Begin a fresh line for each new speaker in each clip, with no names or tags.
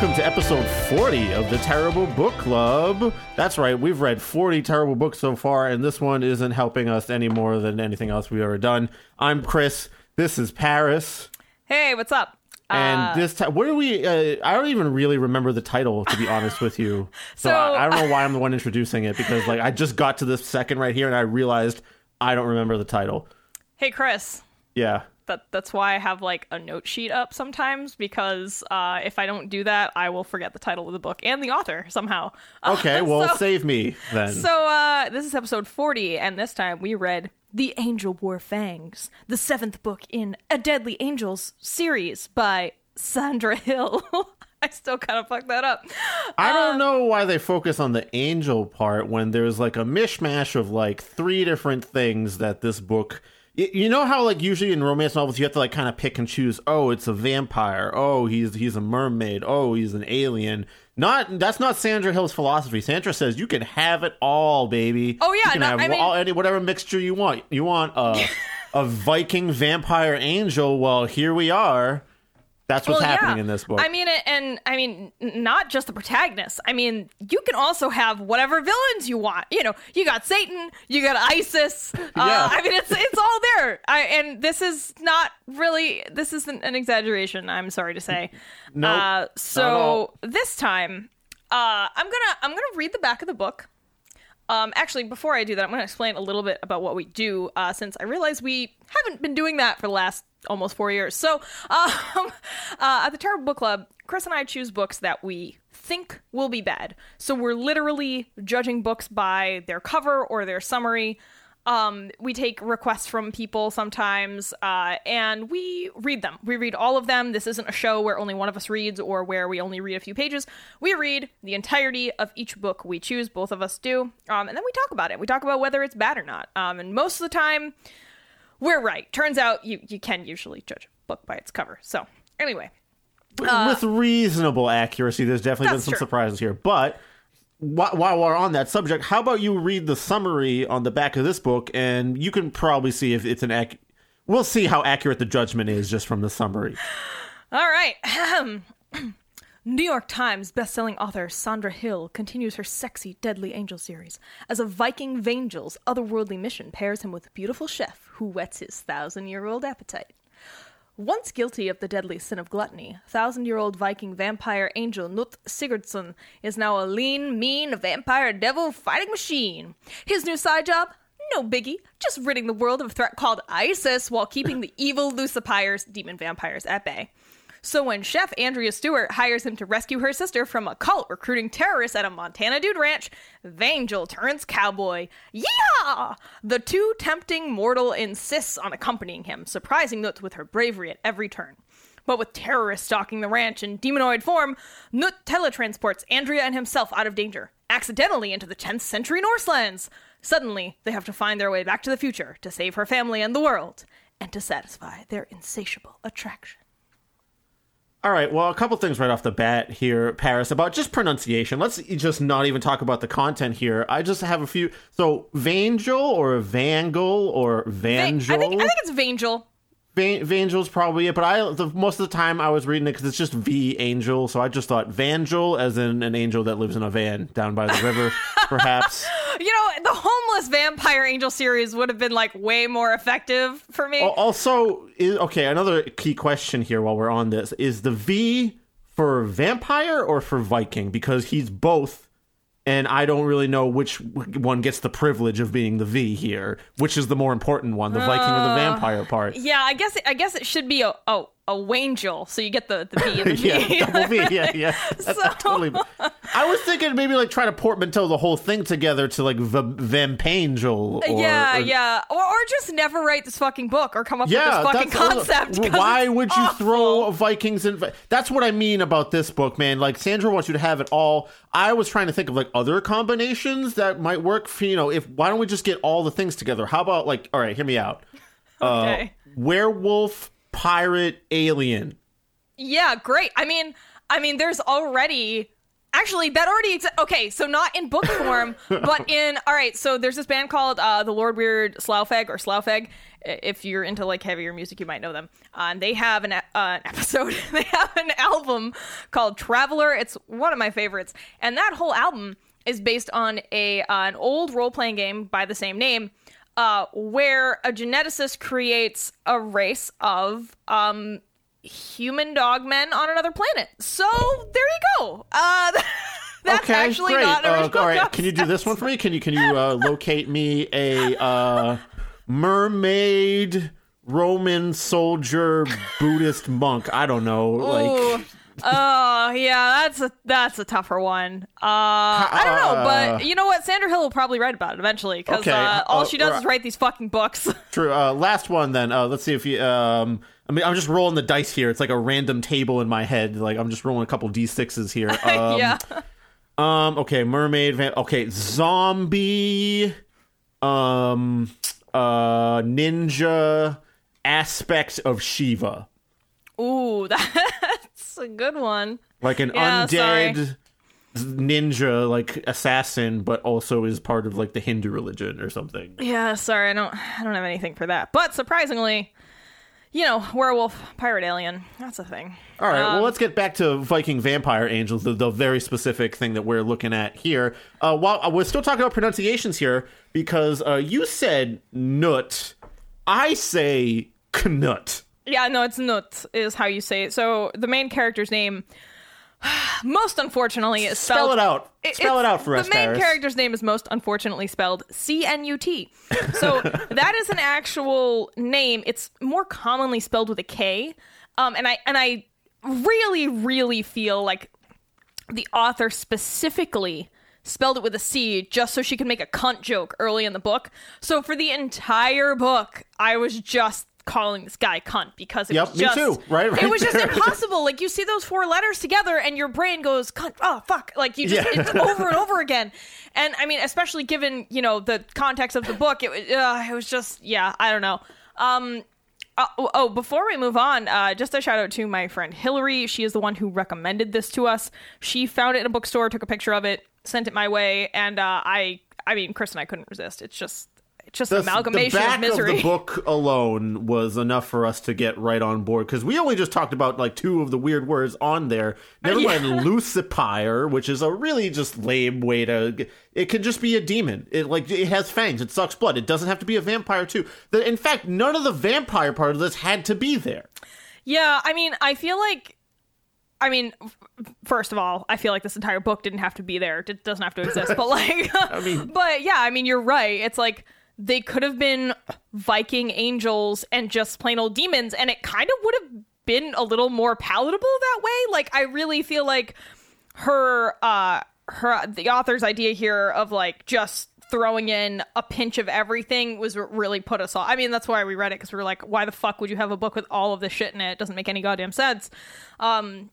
Welcome to episode 40 of the Terrible Book Club. That's right, we've read 40 terrible books so far, and this one isn't helping us any more than anything else we've ever done. I'm Chris. This is Paris.
Hey, what's up?
And
Uh,
this time, what do we? Uh, I don't even really remember the title, to be honest with you. So,
So-
I, I don't know why I'm the one introducing it because, like, I just got to this second right here and I realized I don't remember the title.
hey, Chris.
Yeah.
That, that's why I have like a note sheet up sometimes because uh, if I don't do that, I will forget the title of the book and the author somehow.
Okay, well,
so-
save me then.
So uh, this is episode 40, and this time we read The Angel Wore Fangs, the seventh book in A Deadly Angels series by Sandra Hill. I still kind of fucked that up.
I
Um,
don't know why they focus on the angel part when there's like a mishmash of like three different things that this book. You know how like usually in romance novels you have to like kind of pick and choose. Oh, it's a vampire. Oh, he's he's a mermaid. Oh, he's an alien. Not that's not Sandra Hill's philosophy. Sandra says you can have it all, baby.
Oh, yeah,
you can
no,
have
I mean-
all, any whatever mixture you want. You want a a Viking vampire angel. Well, here we are. That's what's
Well,
happening
yeah.
in this book.
I mean, and I mean, not just the protagonist. I mean, you can also have whatever villains you want. You know, you got Satan, you got ISIS. Uh,
Yeah.
I mean, it's it's all there. I, and this is not really. This isn't an exaggeration. I'm sorry to say.
Nope,
Uh, so this time, uh, I'm gonna I'm gonna read the back of the book. Um, actually, before I do that, I'm going to explain a little bit about what we do, uh, since I realize we haven't been doing that for the last almost four years. So, um, uh, at the Terrible Book Club, Chris and I choose books that we think will be bad. So we're literally judging books by their cover or their summary. Um, we take requests from people sometimes, uh, and we read them. We read all of them. This isn't a show where only one of us reads or where we only read a few pages. We read the entirety of each book we choose. Both of us do, um, and then we talk about it. We talk about whether it's bad or not. Um, and most of the time, we're right. Turns out you you can usually judge a book by its cover. So anyway,
with reasonable accuracy. There's definitely been
uh,
some
true.
surprises here. But wh- while we're on that subject, how about you read the summary on the back of this book, and you can probably see if it's an ac- We'll see how accurate the judgment is just from the summary.
All right. New York Times bestselling author Sandra Hill continues her sexy Deadly Angel series as a Viking Vangel's otherworldly mission pairs him with a beautiful chef who whets his thousand year old appetite. Once guilty of the deadly sin of gluttony, thousand year old Viking vampire angel Cnut Sigurdsson is now a lean, mean vampire devil fighting machine. His new side job? No biggie, just ridding the world of a threat called ISIS while keeping the evil Lucipires, demon vampires, at bay. So when Chef Andrea Stewart hires him to rescue her sister from a cult recruiting terrorists at a Montana dude ranch, Vangel turns cowboy. Yeah! The too tempting mortal insists on accompanying him, surprising Nut with her bravery at every turn. But with terrorists stalking the ranch in demonoid form, Nut teletransports Andrea and himself out of danger, accidentally into the 10th century Norselands. Suddenly, they have to find their way back to the future to save her family and the world, and to satisfy their insatiable attraction.
All right, well, a couple things right off the bat here, Paris, about just pronunciation. Let's just not even talk about the content here. I just have a few. So, Vangel or Vangel or
Va-
Vangel?
I think I think it's Vangel.
Va- Vangel's probably it, but I the, most of the time I was reading it because it's just V Angel, so I just thought Vangel as in an angel that lives in a van down by the river, perhaps.
You know, the homeless vampire angel series would have been like way more effective for me.
Also, is, okay, another key question here while we're on this is the V for vampire or for Viking because he's both and I don't really know which one gets the privilege of being the V here. Which is the more important one, the Viking or the uh, vampire part?
Yeah, I guess it, I guess it should be a a, a wangel, so you get the the V and the V.
yeah, double V. Yeah, yeah. That's
So-
totally. I was thinking maybe like try to portmanteau the whole thing together to like v- Vampangel. Or,
yeah,
or-
yeah, or, or just never write this fucking book or come up
Yeah,
with this fucking
also- Why would you
awful.
throw Vikings in? That's what I mean about this book, man. Like Sandra wants you to have it all. I was trying to think of like other combinations that might work for you know. If why don't we just get all the things together? How about like all right, hear me out.
Okay.
Uh, werewolf, pirate, alien.
Yeah, great. I mean, I mean, there's already actually that already exists. Okay, so not in book form, but in all right. So there's this band called uh, the Lord Weird Slough Feg or Slough Feg. I- If you're into like heavier music, you might know them. Uh, and they have an, uh, an episode. they have an album called Traveler. It's one of my favorites, and that whole album is based on a uh, an old role playing game by the same name. Uh, where a geneticist creates a race of um, human dog men on another planet. So there you go. Uh, that's
okay,
actually
great.
not
Uh,
original
all right,
concept.
can you do this one for me? Can you can you uh, locate me a uh, mermaid? Roman soldier, Buddhist monk. I don't know. Like.
Oh yeah, that's a that's a tougher one. Uh, I don't know, but you know what? Sandra Hill will probably write about it eventually because
Okay,
uh, all
uh,
she does is write these fucking books.
True. Uh, last one then. Uh, let's see if you. Um, I mean, I'm just rolling the dice here. It's like a random table in my head. Like I'm just rolling a couple d6s here. Um,
yeah.
Um. Okay. Mermaid. Van- okay. Zombie. Um. Uh. Ninja. Aspect of Shiva.
Ooh, that's a good one.
Like an
Yeah, sorry.
undead ninja, like assassin, but also is part of like the Hindu religion or something.
Yeah, sorry, I don't I don't have anything for that. But surprisingly, you know, werewolf, pirate, alien. That's a thing.
All right,
Um,
well, let's get back to Viking vampire angels, the, the very specific thing that we're looking at here. Uh, while uh, we're still talking about pronunciations here, because uh, you said nut, I say knut.
Yeah, no, it's Nut is how you say it. So the main character's name, most unfortunately, is spelled.
Spell it out.
It-
Spell it out for us,
The main
Paris.
character's name is most unfortunately spelled C N U T. So that is an actual name. It's more commonly spelled with a K. Um, and I and I really, really feel like the author specifically spelled it with a C just so she could make a cunt joke early in the book. So for the entire book, I was just calling this guy cunt because it
Yep,
was
me
just
too. Right, right
it was just
there.
impossible. Like you see those four letters together and your brain goes cunt. Oh fuck! Like you just
Yeah.
it's over and over again. And I mean, especially given you know the context of the book, it was uh, it was just yeah, I don't know. Um, uh, oh, oh, before we move on, uh, just a shout out to my friend Hillary. She is the one who recommended this to us. She found it in a bookstore, took a picture of it, sent it my way, and uh, I, I mean, Chris and I couldn't resist. It's just, just
The,
an amalgamation
the back
of misery.
the book alone was enough for us to get right on board because we only just talked about like two of the weird words on there. Uh, Never
Yeah.
mind Lucipire, which is a really just lame way to. It could just be a demon. It like it has fangs. It sucks blood. It doesn't have to be a vampire too. The, in fact, none of the vampire part of this had to be there.
Yeah, I mean, I feel like, I mean, first of all, I feel like this entire book didn't have to be there. It doesn't have to exist. But like, I
mean-
but yeah, I mean, you're right. It's like they could have been Viking angels and just plain old demons, and it kind of would have been a little more palatable that way. Like, I really feel like her, uh, her, the author's idea here of like just throwing in a pinch of everything was really put us off. I mean, that's why we read it because we were like, why the fuck would you have a book with all of this shit in it? It doesn't make any goddamn sense. Um,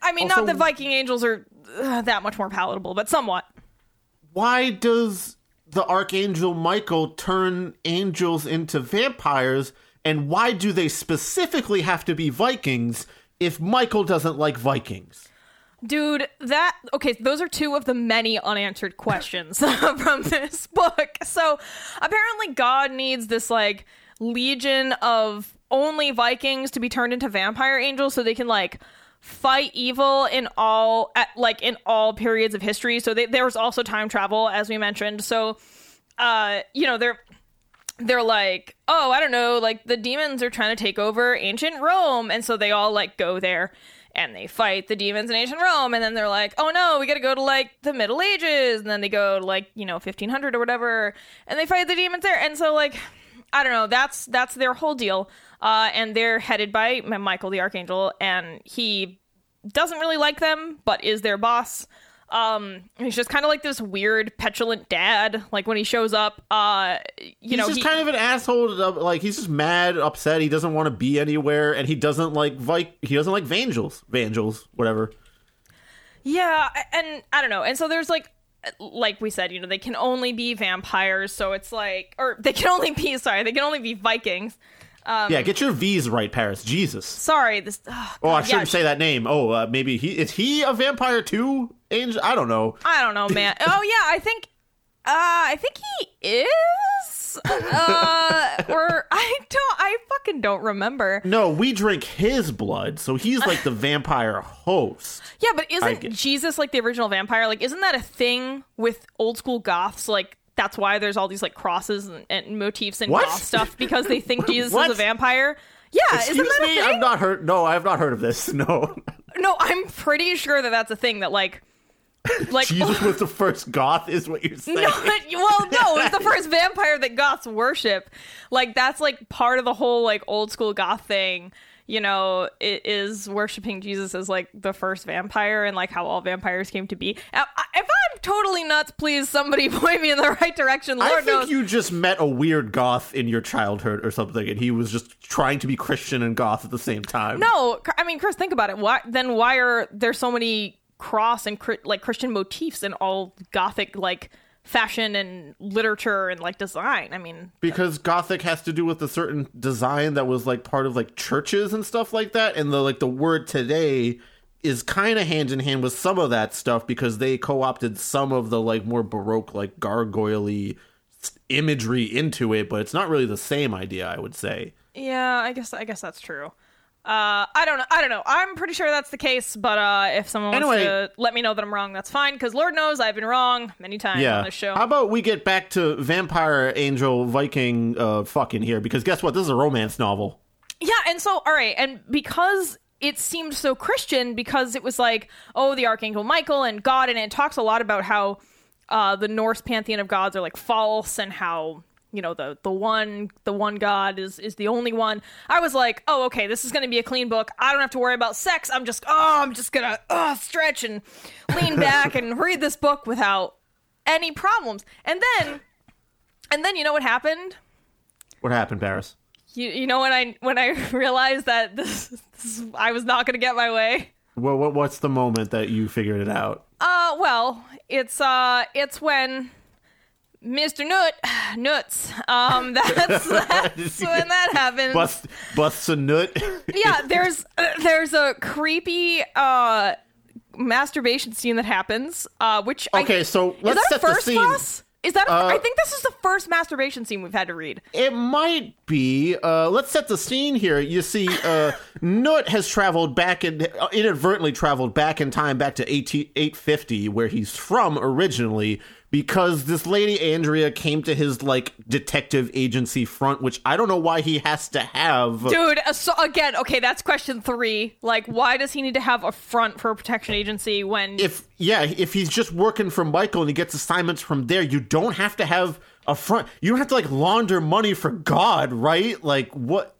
I mean,
Also-
not that Viking angels are uh, that much more palatable, but somewhat.
Why does the archangel Michael turn angels into vampires? And why do they specifically have to be Vikings if Michael doesn't like Vikings?
Dude, that okay, those are two of the many unanswered questions from this book. So, apparently God needs this like legion of only Vikings to be turned into vampire angels so they can like fight evil in all at like in all periods of history. So they, there was also time travel as we mentioned. So uh you know, they're they're like, oh, I don't know, like the demons are trying to take over ancient Rome, and so they all like go there. and they fight the demons in ancient Rome, and then they're like, oh no, we got to go to like the Middle Ages, and then they go to like you know 1500 or whatever, and they fight the demons there, and so like I don't know, that's that's their whole deal, uh, and they're headed by Michael the Archangel, and he doesn't really like them, but is their boss. Um, he's just kind of like this weird, petulant dad. Like when he shows up, uh, you know
He's
know,
just
he,
kind of an asshole. Like he's just mad, upset. He doesn't want to be anywhere, and he doesn't like Vi- He doesn't like Vangels, Vangels, whatever.
Yeah, and I don't know. And so there's like like we said, you know, they can only be vampires, so it's like or they can only be sorry, they can only be Vikings. Um,
yeah, get your V's right, Paris. Jesus.
Sorry, this oh,
Oh, I shouldn't
yeah,
say that name. Oh, uh, maybe he is he a vampire too? Angel? I don't know.
I don't know, man. oh yeah, I think uh I think he is uh or I don't I fucking don't remember.
No, we drink his blood, so he's like the vampire host.
Yeah, but isn't Jesus like the original vampire? Like isn't that a thing with old school goths like that's why there's all these like crosses and, and motifs and
What?
goth stuff because they think Jesus is a vampire. Yeah,
Excuse
isn't that
me,
a thing?
I've not heard. No, I've not heard of this. No,
No, I'm pretty sure that that's a thing that like, like.
Jesus was the first goth, is what you're saying.
no, well, no, it's the first vampire that goths worship. Like that's like part of the whole like old school goth thing. You know, it is worshiping Jesus as like the first vampire and like how all vampires came to be. Now, If I'm totally nuts, please somebody point me in the right direction. Lord
I think
knows.
you just met a weird goth in your childhood or something, and he was just trying to be Christian and goth at the same time.
No, I mean, Chris, think about it. Why then? Why are there so many cross and like Christian motifs in all Gothic like fashion and literature and like design? I mean,
because gothic has to do with a certain design that was like part of like churches and stuff like that and the like the word today is kind of hand in hand with some of that stuff because they co-opted some of the like more baroque like gargoyle imagery into it but it's not really the same idea i would say
yeah, I guess I guess that's true. Uh, I don't know. I don't know. I'm pretty sure that's the case, but uh, if someone wants
Anyway.
to let me know that I'm wrong, that's fine. Because Lord knows I've been wrong many times
yeah
on this show.
how about we get back to vampire angel viking uh fucking here because guess what this is a romance novel
Yeah, and so all right, and because it seemed so Christian, because it was like, oh, the Archangel Michael and God, and it talks a lot about how uh, the Norse pantheon of gods are like false, and how you know the the one the one God is is the only one. I was like, oh, okay, this is going to be a clean book. I don't have to worry about sex. I'm just oh, I'm just gonna uh, stretch and lean back and read this book without any problems. And then, and then you know what happened?
what happened paris
You, you know when I when I realized that this, this I was not going to get my way.
well, what, what's the moment that you figured it out
Uh, well, it's uh, it's when Mr. Nut nuts. Um, that's that's when that happens.
bust busts a nut
yeah, there's uh, there's a creepy uh masturbation scene that happens. Uh, which I-
Okay, so
is
let's
that
set
a
the
first
scene.
us? Is that? a-
Uh,
I think this is the first masturbation scene we've had to read.
It might be. Uh, let's set the scene here. You see, uh, Nut has traveled back in, uh, inadvertently traveled back in time, back to 18, 850, where he's from originally, because this lady Andrea came to his like detective agency front, which I don't know why he has to have.
Dude, uh, so again, okay, that's question three. Like, why does he need to have a front for a protection agency when
If yeah, if he's just working for Michael and he gets assignments from there, you don't have to have a front. You don't have to like launder money for God, right? Like what?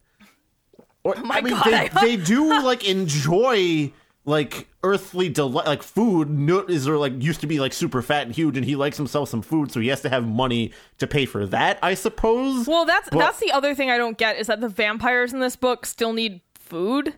Or,
my
I mean,
God,
they,
I-
they do like enjoy like earthly delight, like food. Nut is or like used to be like super fat and huge, and he likes himself some food, so he has to have money to pay for that, I suppose.
Well, that's
But-
that's the other thing I don't get is that the vampires in this book still need food.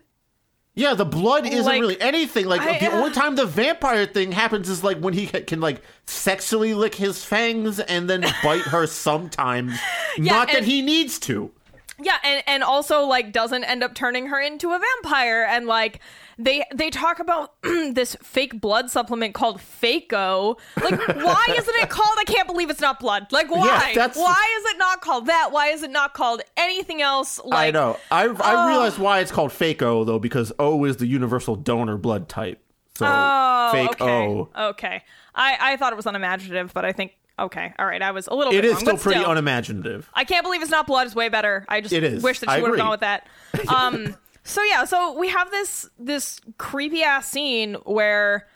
Yeah, the blood isn't
Like,
really anything. Like
I,
the
uh,
only time the vampire thing happens is like when he can like sexually lick his fangs and then bite her sometimes. Not that he needs to.
Yeah, and and also like doesn't end up turning her into a vampire and like they they talk about this fake blood supplement called Fake-O. Like why isn't it called I can't believe it's not blood. Like why?
that's-
Why is it not called that? Why is it not called anything else like
I know. I I realized why it's called fake O though because O is the universal donor blood type. So
Oh,
fake
okay.
O.
Okay. I I thought it was unimaginative, but I think okay. All right, I was a little
It is
wrong,
still pretty
still.
unimaginative.
I can't believe it's not blood. It's way better. I just
It is.
wish that she would have gone with that. Um. So yeah, so we have this this creepy ass scene where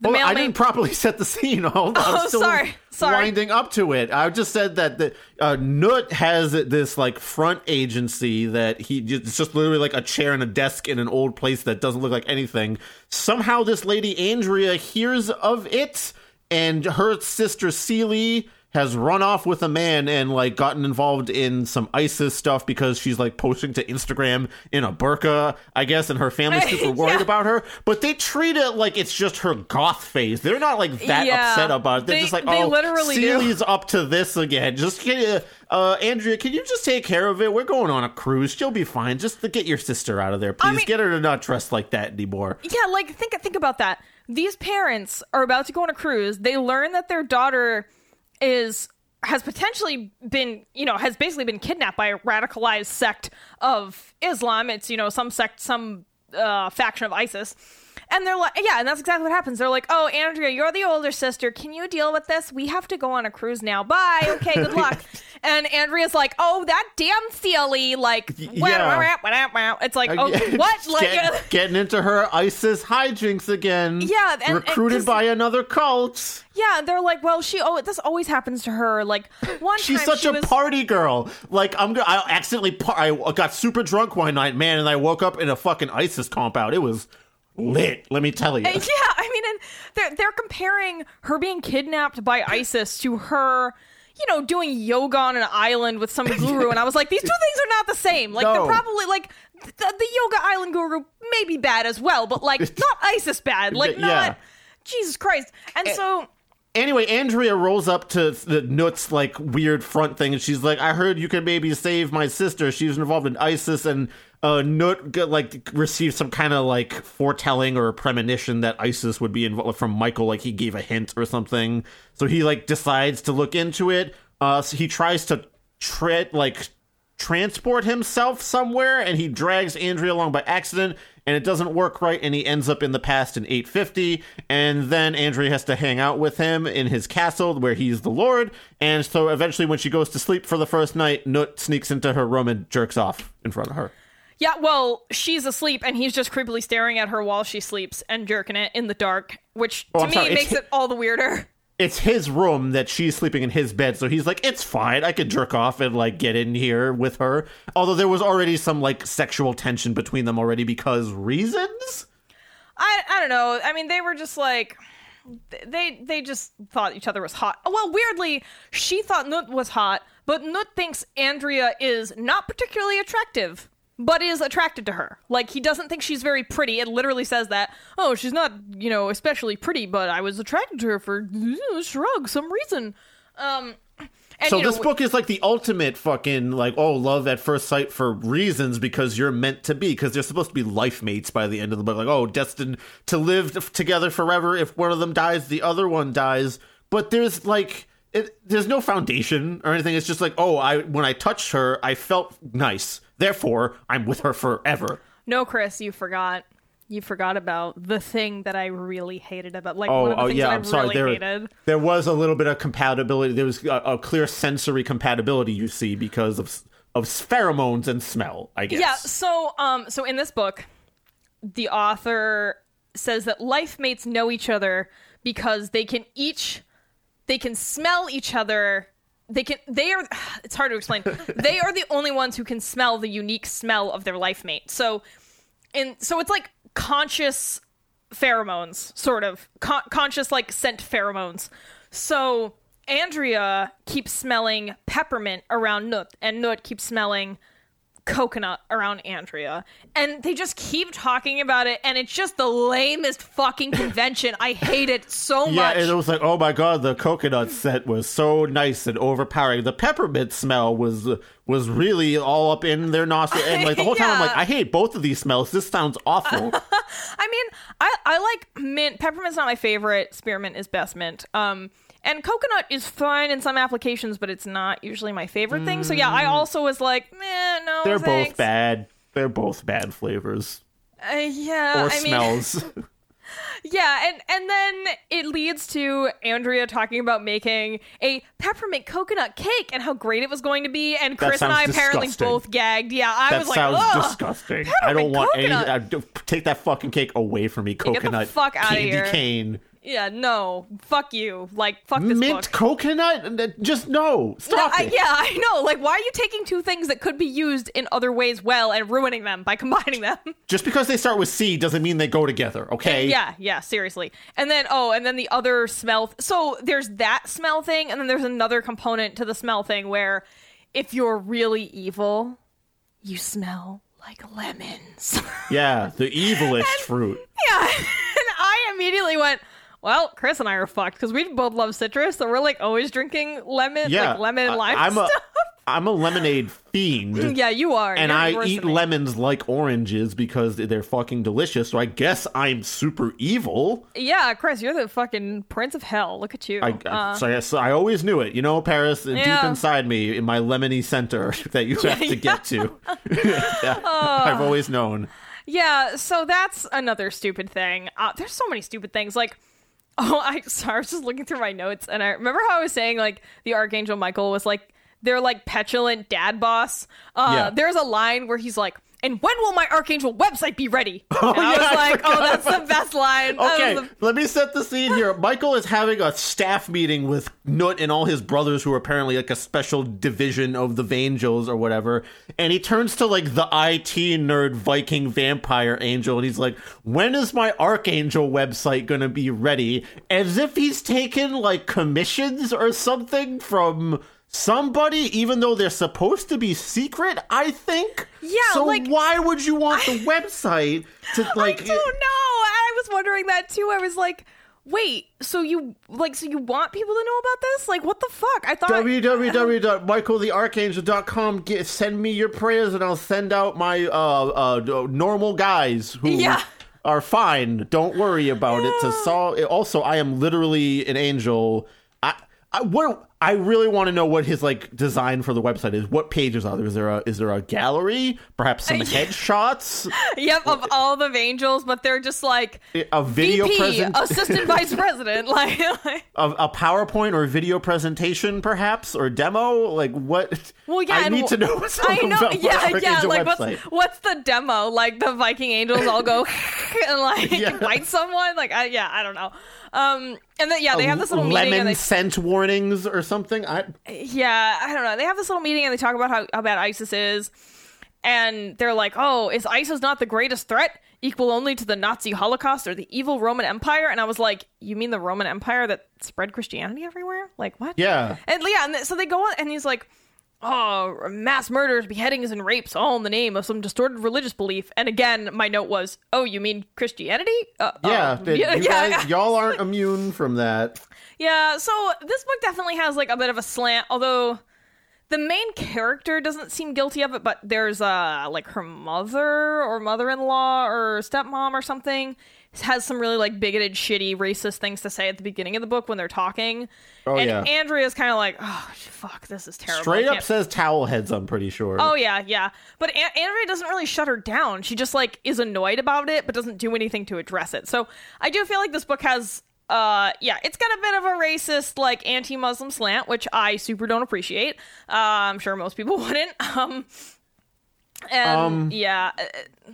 the
Oh, I didn't properly set the scene. Hold on.
Oh, sorry. Sorry.
Winding up to it. I just said that the uh, Nut has this like front agency that he it's just literally like a chair and a desk in an old place that doesn't look like anything. Somehow this lady Andrea hears of it, and her sister Celie has run off with a man and like gotten involved in some ISIS stuff because she's like posting to Instagram in a burqa, I guess, and her family's super worried
Yeah.
about her. But they treat it like it's just her goth phase. They're not like that
Yeah.
upset about it. They're
They-
just like,
they
oh,
literally do.
Up to this again. Just you, uh, Andrea, can you just take care of it? We're going on a cruise. She'll be fine. Just to get your sister out of there, please.
mean-
get her to not dress like that anymore.
Yeah, like think think about that. These parents are about to go on a cruise. They learn that their daughter is has potentially been, you know, has basically been kidnapped by a radicalized sect of Islam. It's, you know, some sect, some uh, faction of ISIS. And they're like, yeah, and that's exactly what happens. They're like, oh, Andrea, you're the older sister. Can you deal with this? We have to go on a cruise now. Bye. Okay, good luck. and Andrea's like, oh, that damn Celie. Like,
yeah.
it's like, uh, oh,
Again,
what? Like,
Get- getting into her ISIS hijinks again.
Yeah, and- and
recruited
'cause-
by another cult.
Yeah, they're like, well, she. Oh, this always happens to her. Like one
She's such
she
a
was,
party girl. Like I'm, go- I accidentally, par- I got super drunk one night, man, and I woke up in a fucking ISIS compound. It was lit. Let me tell you.
Uh, yeah, I mean, and they're they're comparing her being kidnapped by ISIS to her. You know, doing yoga on an island with some guru, and I was like, these two things are not the same. Like,
No.
they're probably like the, the yoga island guru may be bad as well, but like not ISIS bad. Like,
Yeah.
not Jesus Christ. And so,
Anyway, Andrea rolls up to the Nuts like weird front thing, and she's like, "I heard you can maybe save my sister. She was involved in ISIS." And uh, Nut like received some kind of like foretelling or premonition that ISIS would be involved from Michael. Like he gave a hint or something, so he like decides to look into it. Uh, so he tries to tread like transport himself somewhere and he drags Andrea along by accident and it doesn't work right and he ends up in the past in 850 and then Andrea has to hang out with him in his castle where he's the lord and so eventually when she goes to sleep for the first night Nut sneaks into her room and jerks off in front of her.
Yeah, well, she's asleep, and he's just creepily staring at her while she sleeps and jerking it in the dark, which to
Oh, I'm
me
sorry,
makes it all the weirder.
It's his room that she's sleeping in his bed, so he's like, "It's fine. I could jerk off and like get in here with her." Although there was already some like sexual tension between them already because reasons.
I I don't know. I mean, they were just like they they just thought each other was hot. Well, weirdly, she thought Nut was hot, but Nut thinks Andrea is not particularly attractive, but is attracted to her. Like he doesn't think she's very pretty. It literally says that. Oh, she's not, you know, especially pretty, but I was attracted to her for shrug some reason. Um and,
So
you know,
this book is like the ultimate fucking like oh love at first sight for reasons because you're meant to be because they're supposed to be life mates by the end of the book like oh destined to live together forever if one of them dies the other one dies but there's like it, there's no foundation or anything it's just like oh I when I touched her I felt nice therefore I'm with her forever
No, Chris, you forgot. You forgot about the thing that I really hated about like
Oh,
one of the
oh
things
yeah,
that I
I'm sorry.
really
There,
hated.
there was a little bit of compatibility. There was a, a clear sensory compatibility you see because of of pheromones and smell. I guess.
Yeah, so um so in this book, the author says that life mates know each other because they can each they can smell each other. They can they are it's hard to explain. they are the only ones who can smell the unique smell of their life mate. So and so it's like conscious pheromones, sort of Con- conscious like scent pheromones. So Andrea keeps smelling peppermint around Nut, and Nut keeps smelling coconut around Andrea. And they just keep talking about it, and it's just the lamest fucking convention. I hate it so
Yeah,
much.
and it was like, oh my god, the coconut scent was so nice and overpowering. The peppermint smell was was really all up in their nostril, and like the whole time, I'm like, I hate both of these smells. This sounds awful.
I mean, I I like mint. Peppermint's not my favorite. Spearmint is best mint. Um, and coconut is fine in some applications, but it's not usually my favorite thing. So yeah, I also was like, man, no,
Mm. They're
thanks.
both bad. They're both bad flavors
Uh, yeah,
or
I mean,
smells.
Yeah, and and then it leads to Andrea talking about making a peppermint coconut cake and how great it was going to be, and Chris and I
sounds
apparently
disgusting.
both gagged. Yeah, I
That
was like,
sounds
Ugh,
disgusting. I don't want
coconut.
any. I, do- take that fucking cake away from me.
the
Coconut.
fuck outta
candy
here.
cane.
Yeah, no, fuck you. Like, fuck this
Mint
book.
coconut? Just no.
No,
Stop
I,
it.
yeah, I know. Like, why are you taking two things that could be used in other ways well and ruining them by combining them?
Just because they start with C doesn't mean they go together, okay?
Yeah, yeah, seriously. And then oh, and then the other smell. Th- so there's that smell thing, and then there's another component to the smell thing where if you're really evil, you smell like lemons.
Yeah, the evilest fruit.
yeah, and I immediately went. Well, Chris and I are fucked because we both love citrus, so we're like always drinking lemon,
Yeah.
like lemon and
I-
lime
I'm a,
stuff.
I'm a lemonade fiend.
yeah, you are.
And
You're
I eat lemons like oranges because they're fucking delicious. So I guess I'm super evil.
Yeah, Chris, you're the fucking prince of hell. Look at you.
I,
Uh,
so I, guess I always knew it. You know, Paris, deep inside me, in my lemony center that you have to get to. Yeah, I've always known.
Yeah, so that's another stupid thing. Uh, there's so many stupid things. Like, oh, I sorry, I was just looking through my notes, and I remember how I was saying like the Archangel Michael was like they're like petulant dad boss. Uh,
Yeah.
There's a line where he's like, "And when will my Archangel website be ready?"
Oh,
and I
yeah,
was
I
like, "Oh, that's the best line."
Okay,
the-
let me set the scene here. Michael is having a staff meeting with Nut and all his brothers, who are apparently like a special division of the Vangels or whatever. And he turns to like the IT nerd Viking vampire angel, and he's like, "When is my Archangel website gonna be ready?" As if he's taken like commissions or something from. Somebody, even though they're supposed to be secret, I think.
Yeah,
So
like-
why would you want the website to like?
I don't know. I was wondering that too. I was like, "Wait, so you like so you want people to know about this? Like, what the fuck?" I thought
www.michaelthearchangel.com get send me your prayers and I'll send out my uh uh normal guys who
Yeah.
are fine. Don't worry about it to solve also I am literally an angel. I I what I really want to know what his like design for the website is. What pages are there? Is there a is there a gallery? Perhaps some headshots?
Yep, of all the angels, but they're just like
A video
VP,
present
assistant vice president. Like, like-
a, a PowerPoint or video presentation, perhaps, or demo? Like what?
well, yeah,
I need to know
I know, yeah, yeah. Like, what's
website.
what's the demo? Like the Viking angels all go and like
Yeah.
bite someone. Like, I, yeah, I don't know. Um, and then yeah, they have this little
lemon
meeting. And they,
scent warnings or something. I
yeah, I don't know. They have this little meeting and they talk about how, how bad ISIS is. And they're like, oh, is ISIS not the greatest threat? Equal only to the Nazi Holocaust or the evil Roman Empire? And I was like, you mean the Roman Empire that spread Christianity everywhere? Like, what?
yeah.
And yeah, and so they go on, and he's like, "Oh, mass murders, beheadings, and rapes, all in the name of some distorted religious belief." And again, my note was, "Oh, you mean Christianity?" Uh,
Yeah,
oh,
that
yeah,
you
yeah,
guys, y'all aren't immune from that.
Yeah. So this book definitely has like a bit of a slant, although the main character doesn't seem guilty of it. But there's uh like her mother or mother-in-law or stepmom or something has some really like bigoted, shitty, racist things to say at the beginning of the book when they're talking.
Oh,
and
yeah.
Andrea's kind of like, "Oh, fuck, this is terrible."
Straight up says towel heads. I'm pretty sure.
Oh yeah, yeah. But An- Andrea doesn't really shut her down. She just like is annoyed about it, but doesn't do anything to address it. So I do feel like this book has, uh, yeah, it's got a bit of a racist, like anti-Muslim slant, which I super don't appreciate. Uh, I'm sure most people wouldn't. Um, and
Um,
yeah, uh,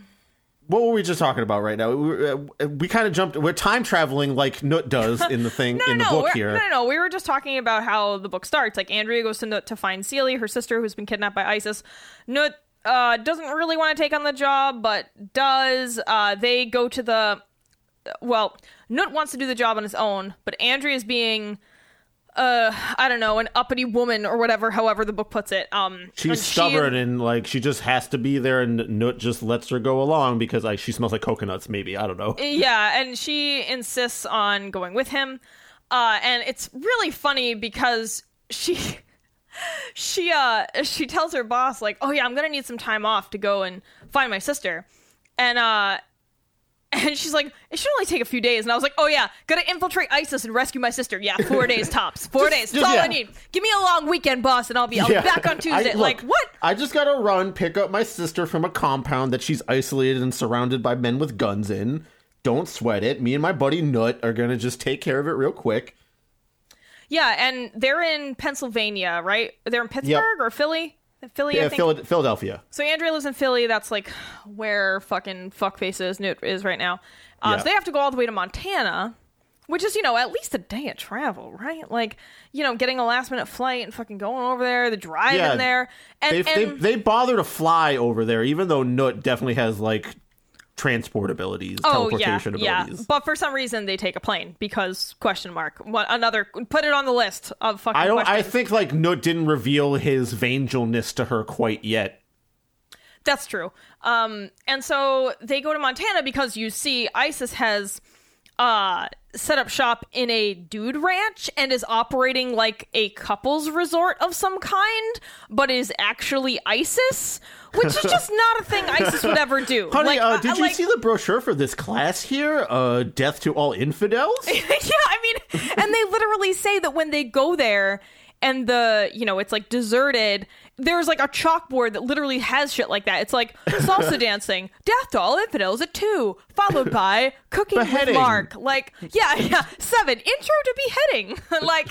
What were we just talking about right now? We, uh, we kind of jumped. We're time traveling like Nut does in the thing
no,
in the
no,
book here.
no, no, no. We were just talking about how the book starts. Like Andrea goes to Nut to find Celie, her sister, who's been kidnapped by ISIS. Nut uh, doesn't really want to take on the job, but does. Uh, they go to the. Well, Nut wants to do the job on his own, but Andrea is being. Uh, I don't know, an uppity woman or whatever. However, the book puts it. Um,
She's
and she-
stubborn and like she just has to be there, and Nut just lets her go along because like she smells like coconuts. Maybe I don't know.
Yeah, and she insists on going with him. Uh, and it's really funny because she she uh she tells her boss like, "Oh yeah, I'm going to need some time off to go and find my sister." And uh and she's like, "It should only take a few days." And I was like, "Oh yeah, to infiltrate ISIS and rescue my sister. Yeah, 4 days tops. 4 days. That's
just-
all I need. Give me a long weekend, boss, and I'll be I'll
Yeah.
be back on Tuesday."
I- look,
like, "What?"
I just gotta run, pick up my sister from a compound that she's isolated and surrounded by men with guns in. don't sweat it. Me and my buddy Nut are gonna just take care of it real quick.
Yeah, and they're in Pennsylvania, right? They're in Pittsburgh or Philly? Philly,
Yeah,
think.
Philadelphia.
So Andrea lives in Philly. That's like where fucking fuckfaces Newt is right now. Uh,
Yeah.
So they have to go all the way to Montana, which is you know at least a day of travel, right? Like you know getting a last minute flight and fucking going over there, the driving
Yeah,
there, and,
They, they
and
they bother to fly over there, even though Nut definitely has like transport abilities,
oh
teleportation
yeah.
abilities.
But for some reason they take a plane because question mark. What another? Put it on the list of fucking.
I don't. I think like Nut didn't reveal his vangelness to her quite yet.
That's true. Um, and so they go to Montana because you see ISIS has uh set up shop in a dude ranch and is operating like a couples resort of some kind, but is actually ISIS, which is just not a thing ISIS would ever do.
Honey,
Like,
uh, did
I
you
like-
see the brochure for this class here? Uh, Death to all infidels.
yeah, I mean, and they literally say that when they go there and the, you know, it's like deserted, there's like a chalkboard that literally has shit like that. It's like salsa dancing, death to all infidels at two, followed by cooking
Beheading.
with Mark. Like, yeah, yeah, seven, intro to beheading. like,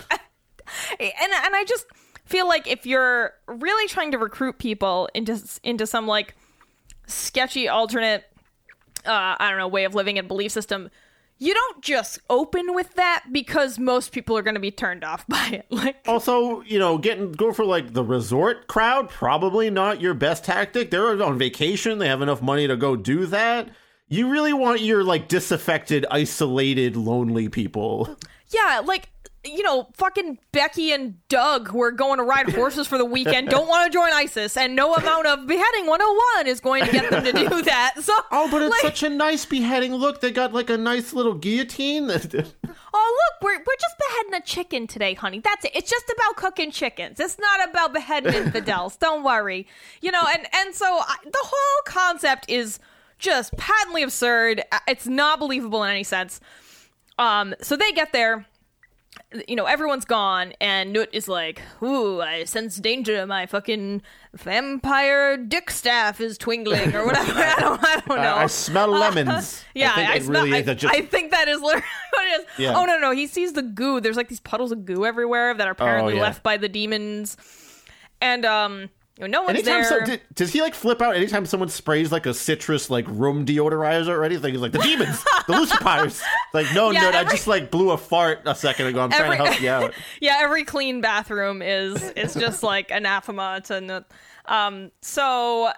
and, and I just feel like if you're really trying to recruit people into, into some like sketchy alternate uh, I don't know, way of living and belief system, you don't just open with that because most people are going to be turned off by it. Like,
Also, you know, getting go for like the resort crowd probably not your best tactic. They're on vacation; they have enough money to go do that. You really want your like disaffected, isolated, lonely people.
yeah, like, you know, fucking Becky and Doug who are going to ride horses for the weekend don't want to join ISIS, and no amount of beheading 101 is going to get them to do that. So,
Oh, but it's
like,
such a nice beheading. Look, they got like a nice little guillotine.
oh, look, we're, we're just beheading a chicken today, honey. That's it. It's just about cooking chickens. It's not about beheading infidels. Don't worry. You know, and, and so I, the whole concept is just patently absurd. Uh, It's not believable in any sense. Um, so they get there. You know, everyone's gone, and Newt is like, Ooh, I sense danger. My fucking vampire dick staff is twingling, or whatever. I don't, I don't know.
I, I smell lemons.
Yeah,
I think
I,
it
smell,
really
I,
is just.
I think that is literally what it is.
Yeah.
Oh no, no, he sees the goo. There's like these puddles of goo everywhere that are apparently
Oh, yeah.
left by the demons, and um, no one's
Anytime
there.
so, did, does he like flip out anytime someone sprays like a citrus like room deodorizer or anything? He's like the demons, the Lucifers. Like no,
Yeah,
no, I just like blew a fart a second ago. I'm trying to help you out.
yeah, every clean bathroom is is just like anathema to. Um, so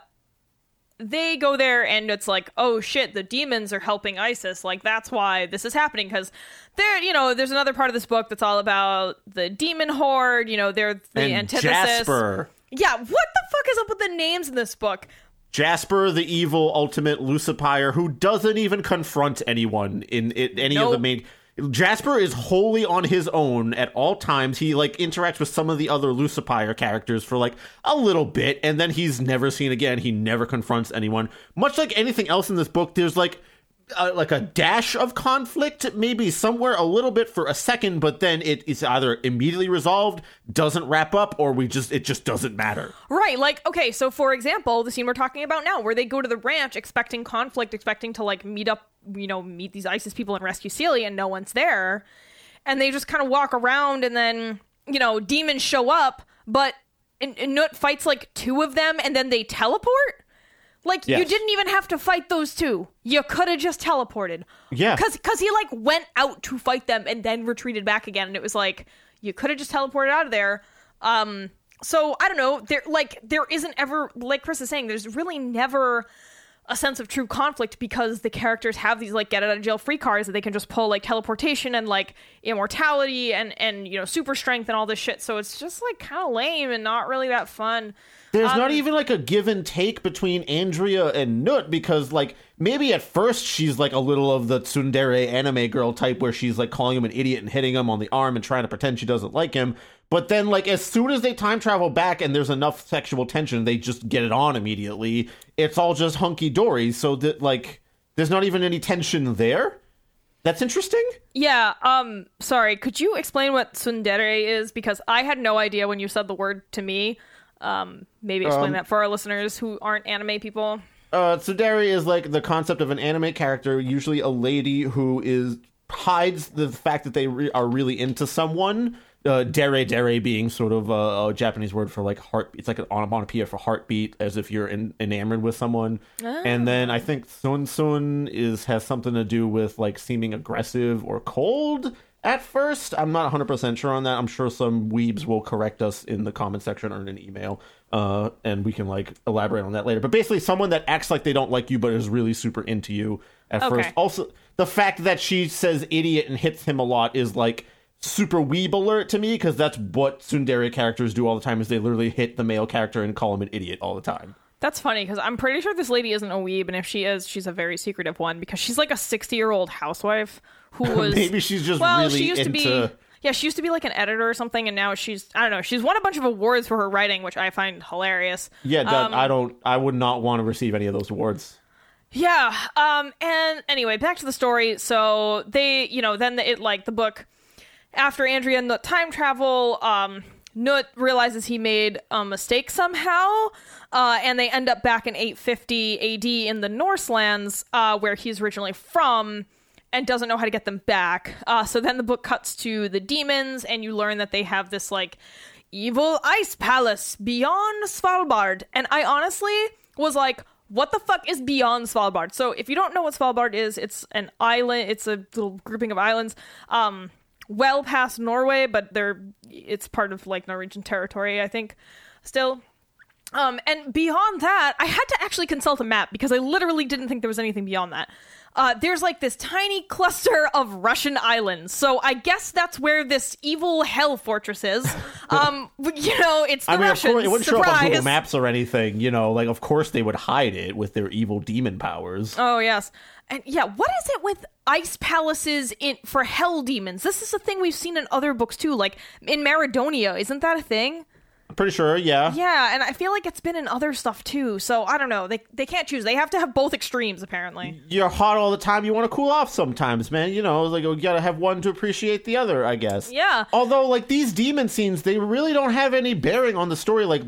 they go there and it's like, oh shit, the demons are helping ISIS. Like that's why this is happening because there, you know, there's another part of this book that's all about the demon horde. You know, they're the
and
antithesis.
Jasper,
Yeah, what the fuck is up with the names in this book?
Jasper, the evil ultimate Lucifer, who doesn't even confront anyone in, in any of the main. Jasper is wholly on his own at all times. He like interacts with some of the other Lucifer characters for like a little bit, and then he's never seen again. He never confronts anyone. Much like anything else in this book, there's like uh, like a dash of conflict, maybe somewhere a little bit for a second, but then it is either immediately resolved, doesn't wrap up, or we just it just doesn't matter.
Right, like okay, so for example, the scene we're talking about now, where they go to the ranch expecting conflict, expecting to like meet up, you know, meet these ISIS people and rescue Celia, and no one's there, and they just kind of walk around, and then you know, demons show up, but and, and Nut fights like two of them, and then they teleport. Like you didn't even have to fight those two. You could have just teleported.
Yeah.
Cuz cuz he like went out to fight them and then retreated back again and it was like you could have just teleported out of there. Um so I don't know, there like there isn't ever like Chris is saying there's really never a sense of true conflict because the characters have these like get out of jail free cards that they can just pull like teleportation and like immortality and and you know super strength and all this shit. So it's just like kind of lame and not really that fun.
There's not
Um,
even like a give and take between Andrea and Nut because like maybe at first she's like a little of the tsundere anime girl type where she's like calling him an idiot and hitting him on the arm and trying to pretend she doesn't like him. But then like as soon as they time travel back and there's enough sexual tension, they just get it on immediately. It's all just hunky dory. So that like there's not even any tension there. That's interesting.
Yeah, um sorry, could you explain what tsundere is because I had no idea when you said the word to me. Um maybe explain
Um,
that for our listeners who aren't anime people.
uh, tsundere is like the concept of an anime character, usually a lady who is hides the fact that they re- are really into someone. Uh, dere dere being sort of a, a Japanese word for like heart. It's like an onomatopoeia for heartbeat, as if you're in, enamored with someone. And then I think tsun tsun is has something to do with like seeming aggressive or cold at first. I'm not 100 percent sure on that. I'm sure some weebs will correct us in the comment section or in an email, uh, and we can like elaborate on that later. But basically, someone that acts like they don't like you but is really super into you at
Okay.
first. Also, the fact that she says idiot and hits him a lot is like super weeb alert to me because that's what tsundere characters do all the time is they literally hit the male character and call him an idiot all the time
That's funny because I'm pretty sure this lady isn't a weeb, and if she is, she's a very secretive one because she's like a 60 year old housewife who was.
maybe she's just
well,
really
she used
into
to be. Yeah, she used to be like an editor or something, and now she's I don't know. She's won a bunch of awards for her writing, which I find hilarious.
yeah that,
Um,
i don't i would not want to receive any of those awards
Yeah. Um. And anyway, back to the story. So they, you know, then the, it like the book after Andrea and the time travel. Um. Cnut realizes he made a mistake somehow, uh, and they end up back in 850 AD in the Norselands, uh, where he's originally from, and doesn't know how to get them back. Uh, so then the book cuts to the demons, and you learn that they have this like evil ice palace beyond Svalbard. And I honestly was like, what the fuck is beyond Svalbard? So if you don't know what Svalbard is, it's an island. It's a little grouping of islands. Um, well past Norway, but they're it's part of like Norwegian territory, I think. Still, um, and beyond that, I had to actually consult a map because I literally didn't think there was anything beyond that. Uh, there's like this tiny cluster of Russian islands, so I guess that's where this evil hell fortress is. Um, you know, it's the
I mean,
Russians.
of course, it wouldn't show up on Google Maps or anything. You know, like of course they would hide it with their evil demon powers.
Oh yes, and yeah. What is it with ice palaces in for hell demons? This is a thing we've seen in other books too, like in Maradonia. Isn't that a thing?
Pretty sure, yeah.
Yeah, and I feel like it's been in other stuff too. So I don't know. They they can't choose. They have to have both extremes apparently.
You're hot all the time. You want to cool off sometimes, man. You know, like you gotta have one to appreciate the other, I guess.
Yeah.
Although, like these demon scenes, they really don't have any bearing on the story. Like,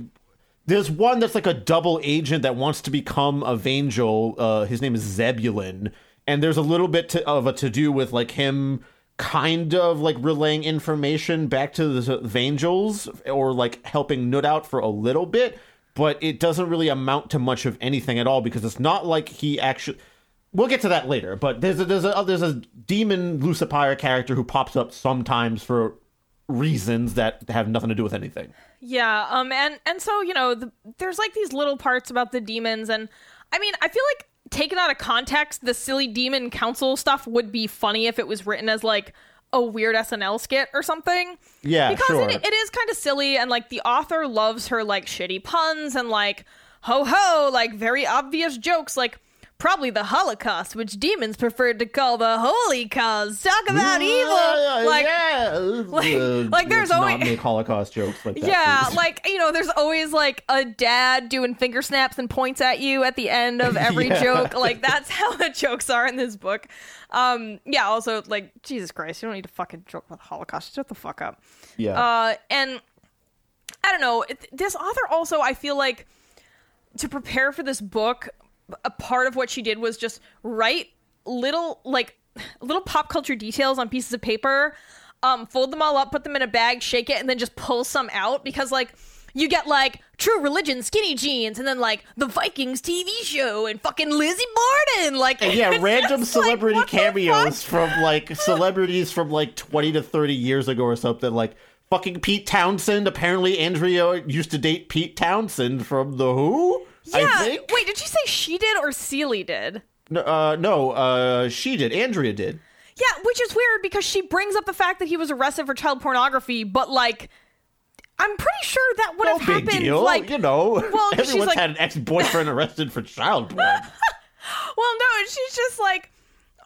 there's one that's like a double agent that wants to become a Vangel. Uh, his name is Zebulon, and there's a little bit to, of a to do with like him kind of like relaying information back to the Vangels or like helping Cnut out for a little bit, but it doesn't really amount to much of anything at all because it's not like he actually. We'll get to that later, but there's a there's a there's a demon Lucipire character who pops up sometimes for reasons that have nothing to do with anything.
Yeah. Um. And and so you know, the, there's like these little parts about the demons, and I mean, I feel like taken out of context, the silly demon council stuff would be funny if it was written as like a weird SNL skit or something.
Yeah,
because
sure.
it, it is kind of silly, and like the author loves her like shitty puns and like ho ho, like very obvious jokes, like. Probably the Holocaust, which demons preferred to call the Holy Cause. Talk about evil. Like,
yeah,
like- like there's
let's not
always-
make Holocaust jokes like that.
yeah,
please.
like you know, there's always like a dad doing finger snaps and points at you at the end of every
Yeah.
joke. Like that's how the jokes are in this book. Um, yeah. Also, like Jesus Christ, you don't need to fucking joke about the Holocaust. Shut the fuck up.
yeah.
Uh, and I don't know. This author also, I feel like, to prepare for this book, a part of what she did was just write little like little pop culture details on pieces of paper, um, fold them all up, put them in a bag, shake it, and then just pull some out because like. You get like True Religion, Skinny Jeans, and then like the Vikings TV show and fucking Lizzie Borden. Like,
yeah, random
just like,
celebrity cameos from like celebrities from like 20 to 30 years ago or something. Like fucking Pete Townshend. Apparently, Andrea used to date Pete Townshend from The Who. I
Yeah.
think.
Wait, did you say she did or Celie did?
No, uh, no, uh, she did. Andrea did.
Yeah, which is weird because she brings up the fact that he was arrested for child pornography, but like, I'm pretty sure that would
No
have
big
happened.
deal.
Like,
you know,
well,
everyone's
like-
had an ex-boyfriend arrested for child porn.
well, no, she's just like,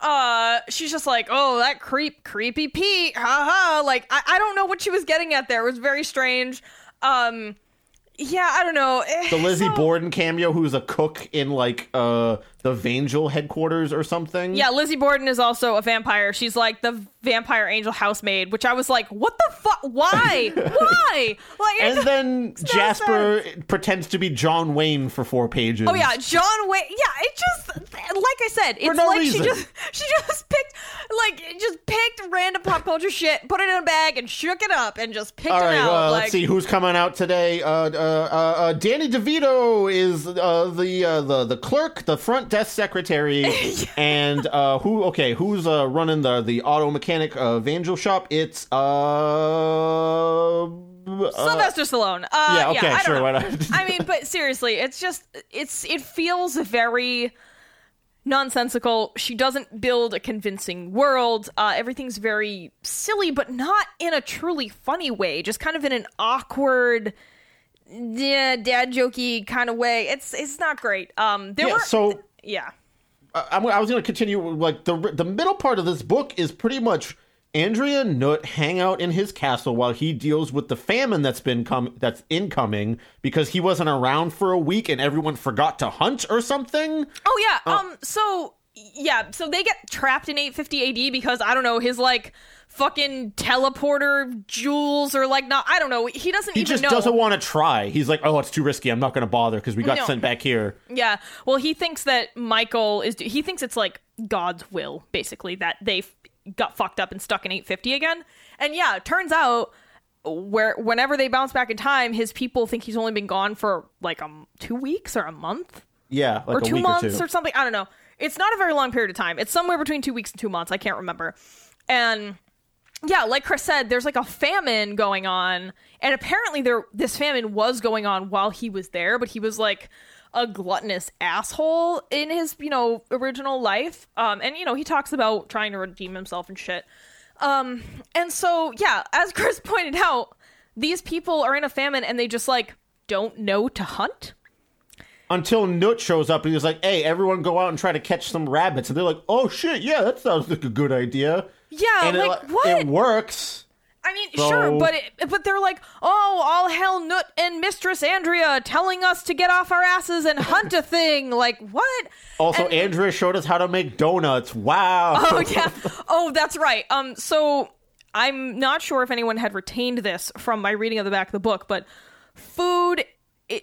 uh, she's just like, oh, that creep, creepy Pete, ha ha. Like, I, I don't know what she was getting at there. It was very strange. Um, yeah, I don't know. Eh,
The Lizzie
so-
Borden cameo, who's a cook in like uh the Vangel headquarters or something.
Yeah, Lizzie Borden is also a vampire. She's like the vampire angel housemaid, which I was like, what the fuck? Why? Why? Like,
And
it-
then Jasper pretends to be John Wayne for four pages.
Oh yeah, John Wayne. Yeah, it just like I said, it's
no
like
reason.
she just she just picked like just picked random pop culture shit, put it in a bag, and shook it up, and just picked
All
it out.
uh,
like,
let's see who's coming out today. Uh, uh, uh, uh, Danny DeVito is uh, the uh, the the clerk, the front desk secretary, and uh, who? Okay, who's uh, running the the auto mechanic uh, Vangel shop? It's uh, uh,
Sylvester Stallone. Uh,
yeah, okay,
I
sure, why not?
I mean, but seriously, it's just it's it feels very nonsensical. She doesn't build a convincing world. Uh, everything's very silly, but not in a truly funny way. Just kind of in an awkward, yeah, dad jokey kind of way. It's it's not great. Um, there
yeah.
were
So
yeah.
I, I'm- was going to continue. Like the the middle part of this book is pretty much Andrea and Cnut hang out in his castle while he deals with the famine that's been com- that's incoming because he wasn't around for a week and everyone forgot to hunt or something.
Oh yeah. Um. So yeah. So they get trapped in 850 AD because I don't know his like fucking teleporter jewels or like not. I don't know. He doesn't
He
even
just
know.
doesn't want to try. He's like, "Oh, it's too risky. I'm not going to bother because we got
No.
sent back here."
Yeah. Well, he thinks that Michael is. He thinks it's like God's will, basically, that they got fucked up and stuck in 850 again. And yeah, it turns out where whenever they bounce back in time, his people think he's only been gone for like um two weeks or a month
Yeah, like
or
a
two
week
months
or
or, something. I don't know. It's not a very long period of time. It's somewhere between two weeks and two months. I can't remember. And yeah, like Chris said, there's like a famine going on, and apparently there this famine was going on while he was there, but he was like a gluttonous asshole in his you know original life. Um, and you know he talks about trying to redeem himself and shit. Um, and so yeah, as Chris pointed out, these people are in a famine and they just like don't know to hunt.
Until Cnut shows up and he's like, "Hey, everyone, go out and try to catch some rabbits." And they're like, "Oh shit, yeah, that sounds like a good idea."
Yeah,
and
like
it,
what?
it works.
I mean,
So-
sure, but it, but they're like, oh, all hell, Cnut and Mistress Andrea telling us to get off our asses and hunt a thing. Like what?
Also,
And-
Andrea showed us how to make donuts. Wow.
Oh yeah. Oh, that's right. Um, so I'm not sure if anyone had retained this from my reading of the back of the book, but food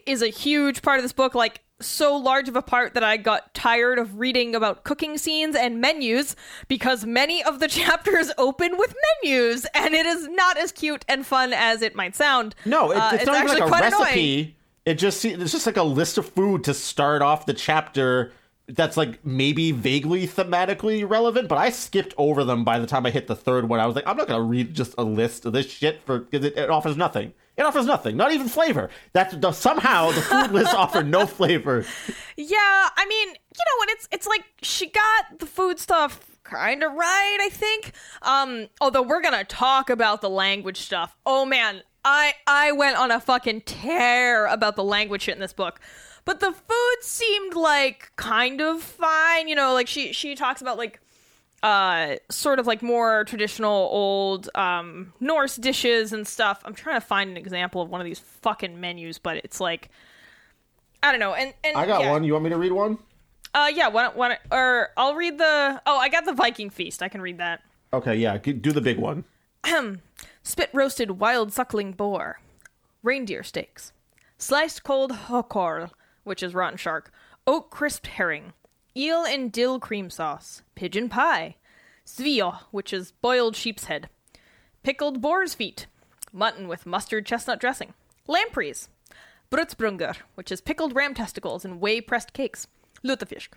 is a huge part of this book. Like so large of a part that I got tired of reading about cooking scenes and menus because many of the chapters open with menus, and it is not as cute and fun as it might sound.
No, it,
Uh,
it's, not even
actually
like a
quite annoying.
recipe. It just it's just like a list of food to start off the chapter. That's like maybe vaguely thematically relevant, but I skipped over them by the time I hit the third one. I was like, I'm not gonna read just a list of this shit for because it, it offers nothing. It offers nothing, not even flavor. That's the, somehow the food lists offer no flavor.
Yeah, I mean, you know, what? it's it's like she got the food stuff kind of right, I think. Um, although we're gonna talk about the language stuff. Oh man, I I went on a fucking tear about the language shit in this book. But the food seemed like kind of fine, you know, like she she talks about like uh sort of like more traditional old um Norse dishes and stuff. I'm trying to find an example of one of these fucking menus, but it's like I don't know. And and
I got
yeah.
one. You want me to read one?
Uh, yeah. Why don't, why don't, or I'll read the. Oh, I got the Viking feast. I can read that.
Okay, yeah, do the big one.
Spit roasted wild suckling boar, reindeer steaks, sliced cold hakarl, which is rotten shark, oat crisped herring, eel and dill cream sauce, pigeon pie, svio, which is boiled sheep's head, pickled boar's feet, mutton with mustard chestnut dressing, lampreys, brutsbrunger, which is pickled ram testicles and whey pressed cakes, lutefisk,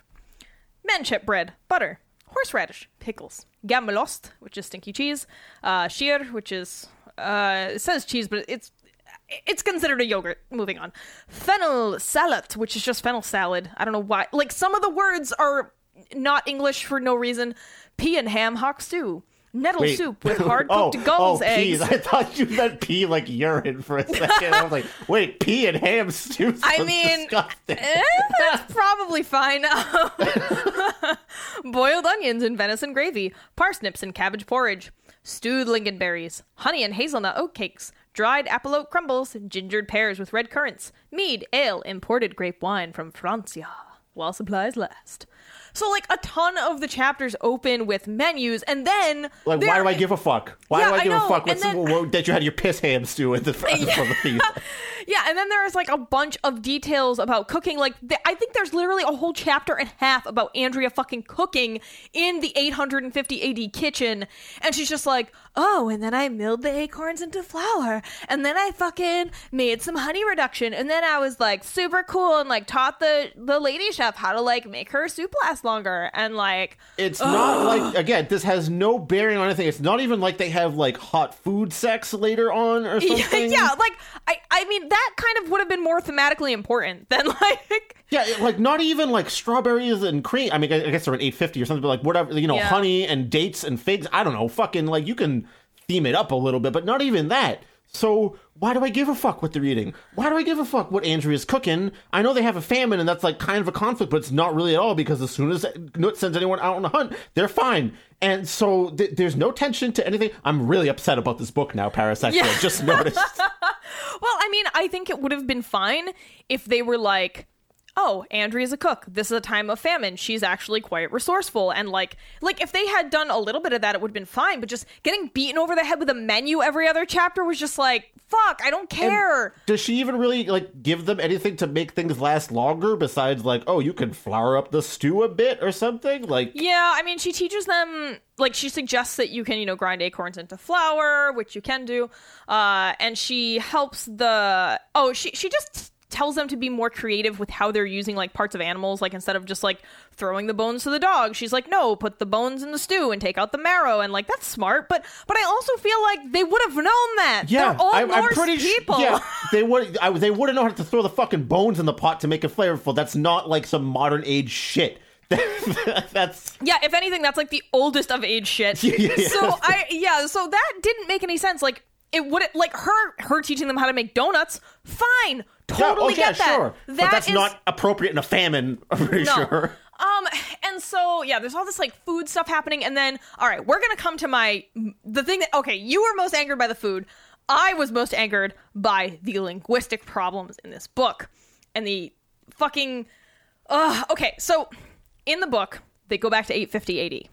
manchep bread, butter, horseradish, pickles, gammelost, which is stinky cheese, uh, sheer, which is uh, it says cheese, but it's it's considered a yogurt. Moving on, fennel salad, which is just fennel salad. I don't know why. Like some of the words are not English for no reason. Pea and ham hock stew, nettle
Wait.
soup with hard
oh,
cooked gull's
oh,
eggs.
peas. I thought you meant pee like urine for a second. I was like, wait, pea and ham stew.
I mean. Eh, that's probably fine. Boiled onions and venison gravy, parsnips and cabbage porridge, stewed lingonberries, honey and hazelnut oat cakes, dried apolote crumbles, gingered pears with red currants, mead, ale, imported grape wine from Francia, while supplies last. So, like, a ton of the chapters open with menus, and then.
Like, why do I give a fuck? Why
Yeah,
do I
I
give
know,
a fuck
then-
what- that you had your piss ham stew at the front of the feast?
Yeah, and then there's like a bunch of details about cooking. Like, th- I think there's literally a whole chapter and a half about Andrea fucking cooking in the 850 AD kitchen. And she's just like, oh, and then I milled the acorns into flour. And then I fucking made some honey reduction. And then I was like super cool and like taught the, the lady chef how to like make her soup last longer. And like,
It's not like again, this has no bearing on anything. It's not even like they have like hot food sex later on or something.
yeah, like, I, I mean, that kind of would have been more thematically important than like.
Yeah, like not even like strawberries and cream. I mean, I guess they're an eight fifty or something, but like whatever, you know,
Yeah.
honey and dates and figs. I don't know, fucking like you can theme it up a little bit, but not even that. So why do I give a fuck what they're eating? Why do I give a fuck what Andrea's cooking? I know they have a famine and that's like kind of a conflict, but it's not really at all because as soon as Cnut sends anyone out on a hunt, they're fine. And so th- there's no tension to anything. I'm really upset about this book now, Parasexual.
Yeah.
Just noticed.
Well, I mean, I think it would have been fine if they were like, "Oh, Andrea's a cook. This is a time of famine. She's actually quite resourceful." And like, like if they had done a little bit of that, it would have been fine. But just getting beaten over the head with a menu every other chapter was just like, "Fuck, I don't care."
Does she even really like give them anything to make things last longer besides like, oh, you can flour up the stew a bit or something? Like,
yeah, I mean, she teaches them like she suggests that you can, you know, grind acorns into flour, which you can do. Uh, and she helps the oh, she she just tells them to be more creative with how they're using like parts of animals like instead of just like throwing the bones to the dog she's like no put the bones in the stew and take out the marrow and like that's smart but but i also feel like they would have known that
yeah,
they're all
I,
Norse
I'm pretty sure.
people
Yeah, they would. I, they would have known how to throw the fucking bones in the pot to make it flavorful. That's not like some modern age shit. That's
Yeah, if anything, that's like the oldest of age shit.
Yeah.
So I yeah, so that didn't make any sense. Like it would like her her teaching them how to make donuts. Fine,
yeah,
totally
oh, yeah,
get that.
sure. but that's
is-
not appropriate in a famine. I'm pretty
no.
sure.
Um, and so yeah, there's all this like food stuff happening, and then all right, we're gonna come to my the thing that okay, you were most angered by the food. I was most angered by the linguistic problems in this book and the fucking. Uh, okay, so in the book they go back to 850 AD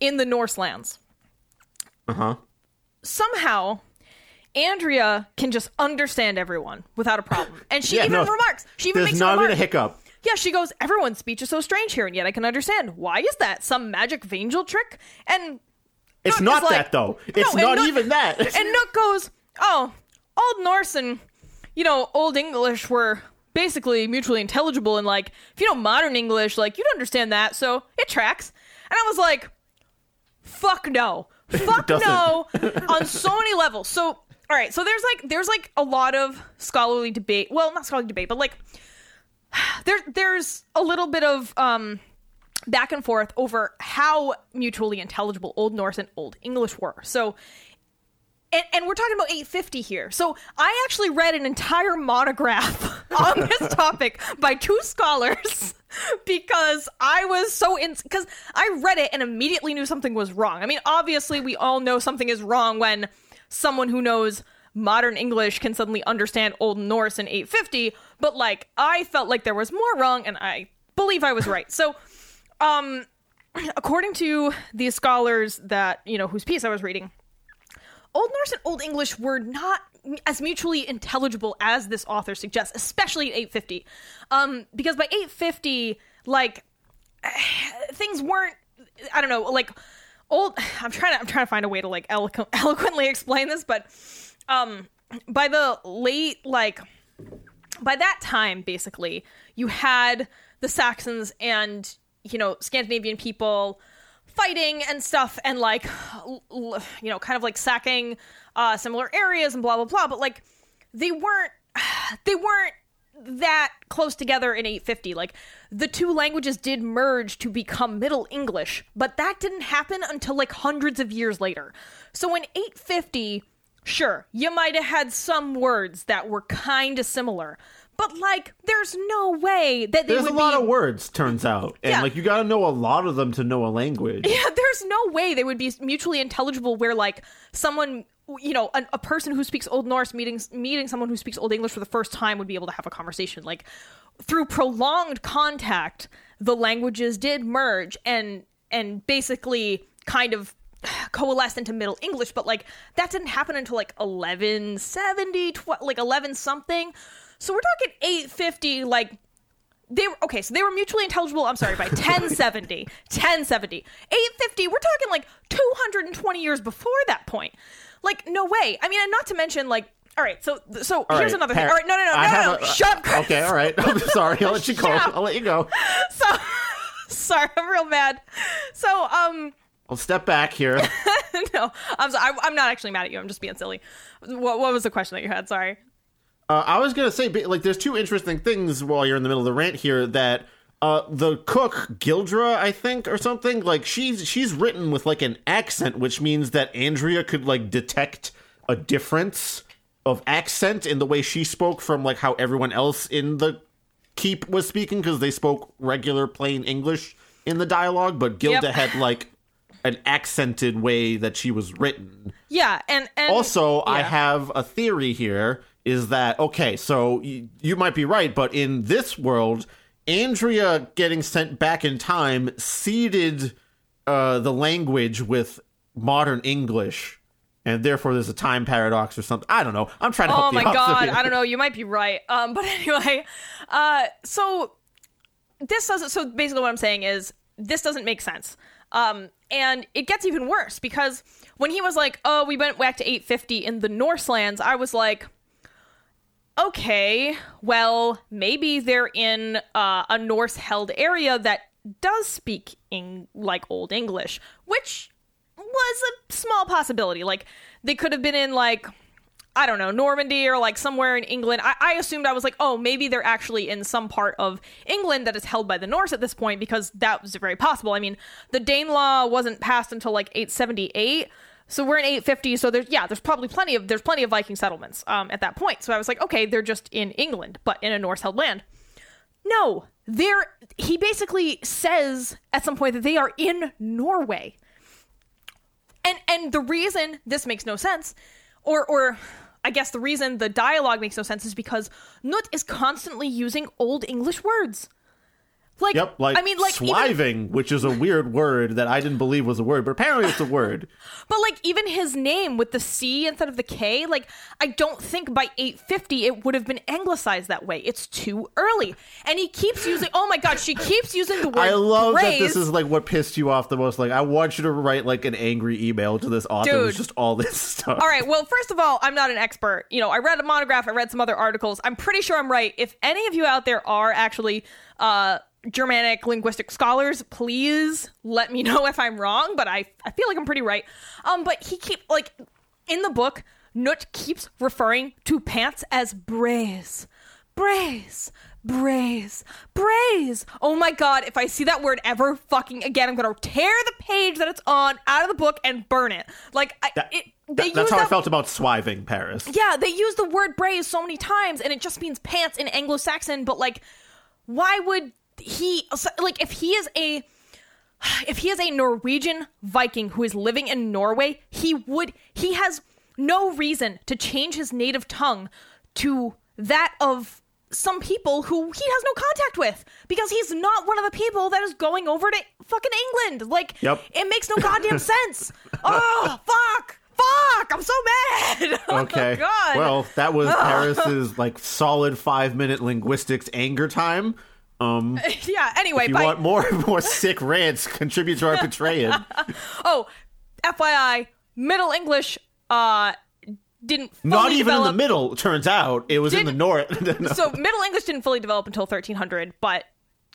in the Norse lands.
Uh huh.
Somehow. Andrea can just understand everyone without a problem, and she
Yeah,
even
no,
remarks. She even makes
not
a
even a hiccup.
Yeah, she goes, everyone's speech is so strange here, and yet I can understand. Why is that? Some magic vangel trick? And
It's
Nook
not
like-
that though. It's
and
not
Nook-
even that.
and Nook goes, oh, Old Norse and, you know, Old English were basically mutually intelligible, and like, if you know modern English, like, you'd understand that, so it tracks. And I was like, fuck no. Fuck no on so many levels. So, all right, so there's like, there's like a lot of scholarly debate. Well, not scholarly debate, but like, there there's a little bit of um back and forth over how mutually intelligible Old Norse and Old English were. So and, and we're talking about 850 here. So I actually read an entire monograph on this topic by two scholars because I was so in because I read it and immediately knew something was wrong. I mean, obviously we all know something is wrong when someone who knows modern English can suddenly understand Old Norse in 850, but like I felt like there was more wrong and I believe I was right. So um according to these scholars that, you know, whose piece I was reading, Old Norse and Old English were not as mutually intelligible as this author suggests, especially at 850. Um, because by 850, like things weren't. I don't know, like old. I'm trying to. I'm trying to find a way to like eloqu- eloquently explain this, but um, by the late like by that time, basically, you had the Saxons and you know Scandinavian people fighting and stuff, and like you know, kind of like sacking uh, similar areas and blah blah blah. But like they weren't they weren't that close together in 850 like the two languages did merge to become middle english but that didn't happen until like hundreds of years later so in 850 sure you might have had some words that were kind of similar but like there's no way that they
There's a lot
be
of words, turns out, and
Yeah.
like you got to know a lot of them to know a language.
yeah, there's no way they would be mutually intelligible where like someone you know, a, a person who speaks Old Norse meeting meeting someone who speaks Old English for the first time would be able to have a conversation. Like through prolonged contact, the languages did merge and and basically kind of coalesced into Middle English. But like that didn't happen until like eleven seventy, tw- like eleven something. So we're talking eight fifty, like they were okay so they were mutually intelligible i'm sorry by 1070 1070 850 we're talking like 220 years before that point like no way i mean and not to mention like all right so so
All
here's
right,
another
Par-
thing all right no no no
I
no no,
a-
shut up Chris.
Okay, all right. I'm sorry. I'll let you go. I'll let you go.
so sorry i'm real mad so um
I'll step back here.
no i'm sorry I, i'm not actually mad at you i'm just being silly what, what was the question that you had sorry
Uh, I was gonna say, like, there's two interesting things while you're in the middle of the rant here. That uh, the cook Gildra, I think, or something, like she's she's written with like an accent, which means that Andrea could like detect a difference of accent in the way she spoke from like how everyone else in the keep was speaking because they spoke regular plain English in the dialogue, but Gilda
Yep.
had like an accented way that she was written.
yeah and and
Also, I have a theory here is that okay, so y- you might be right, but in this world, Andrea getting sent back in time seeded uh, the language with modern English, and therefore there's a time paradox or something. I don't know. I'm trying to help
Oh my god. I don't know. You might be right. Um, but anyway, uh, so this doesn't. So basically, what I'm saying is this doesn't make sense. Um, and it gets even worse because when he was like, "Oh, we went back to 850 in the Norselands," I was like, "Okay, well, maybe they're in uh, a Norse-held area that does speak in like Old English, which was a small possibility. Like they could have been in like." I don't know, Normandy or like somewhere in England. I, I assumed I was like, oh, maybe they're actually in some part of England that is held by the Norse at this point because that was very possible. I mean, the Danelaw wasn't passed until like 878. So we're in 850. So there's yeah, there's probably plenty of there's plenty of Viking settlements um, at that point. So I was like, okay, they're just in England, but in a Norse held land. No, they're he basically says at some point that they are in Norway. And and the reason this makes no sense, or or I guess the reason the dialogue makes no sense is because Cnut is constantly using old English words. Like,
Yep, like,
I mean, like, even,
swiving, which is a weird word that I didn't believe was a word, but apparently it's a word.
but like even his name with the C instead of the K, like I don't think by 850 it would have been anglicized that way. It's too early, and he keeps using. Oh my god, she keeps using the word.
I love that this is like what pissed you off the most. Like, I want you to write like an angry email to this author.
Dude.
with just all this stuff.
All right. Well, first of all, I'm not an expert. You know, I read a monograph, I read some other articles. I'm pretty sure I'm right. If any of you out there are actually uh, Germanic linguistic scholars, please let me know if I'm wrong. But I, I feel like I'm pretty right. Um, but he keep like in the book, Cnut keeps referring to pants as braies, braies. Braies, braies. Oh my god, if I see that word ever fucking again, I'm gonna tear the page that it's on out of the book and burn it. Like, I,
That-
it,
that- that's how I felt about swiving Paris.
yeah, they use the word braies so many times and it just means pants in Anglo-Saxon, but like why would he like if he is a if he is a Norwegian Viking who is living in Norway, he would he has no reason to change his native tongue to that of some people who he has no contact with because he's not one of the people that is going over to fucking England. Like
Yep.
it makes no goddamn sense. Oh, fuck. Fuck, I'm so mad.
Oh, okay.
Oh, God.
Well, that was Paris's like solid five minute linguistics anger time. Um,
yeah, anyway,
if you
by,
want more and more sick rants, contribute to our Patreon.
oh, FYI, Middle English uh didn't fully
Not even in the middle. Turns out it was in the north. No.
So Middle English didn't fully develop until 1300, but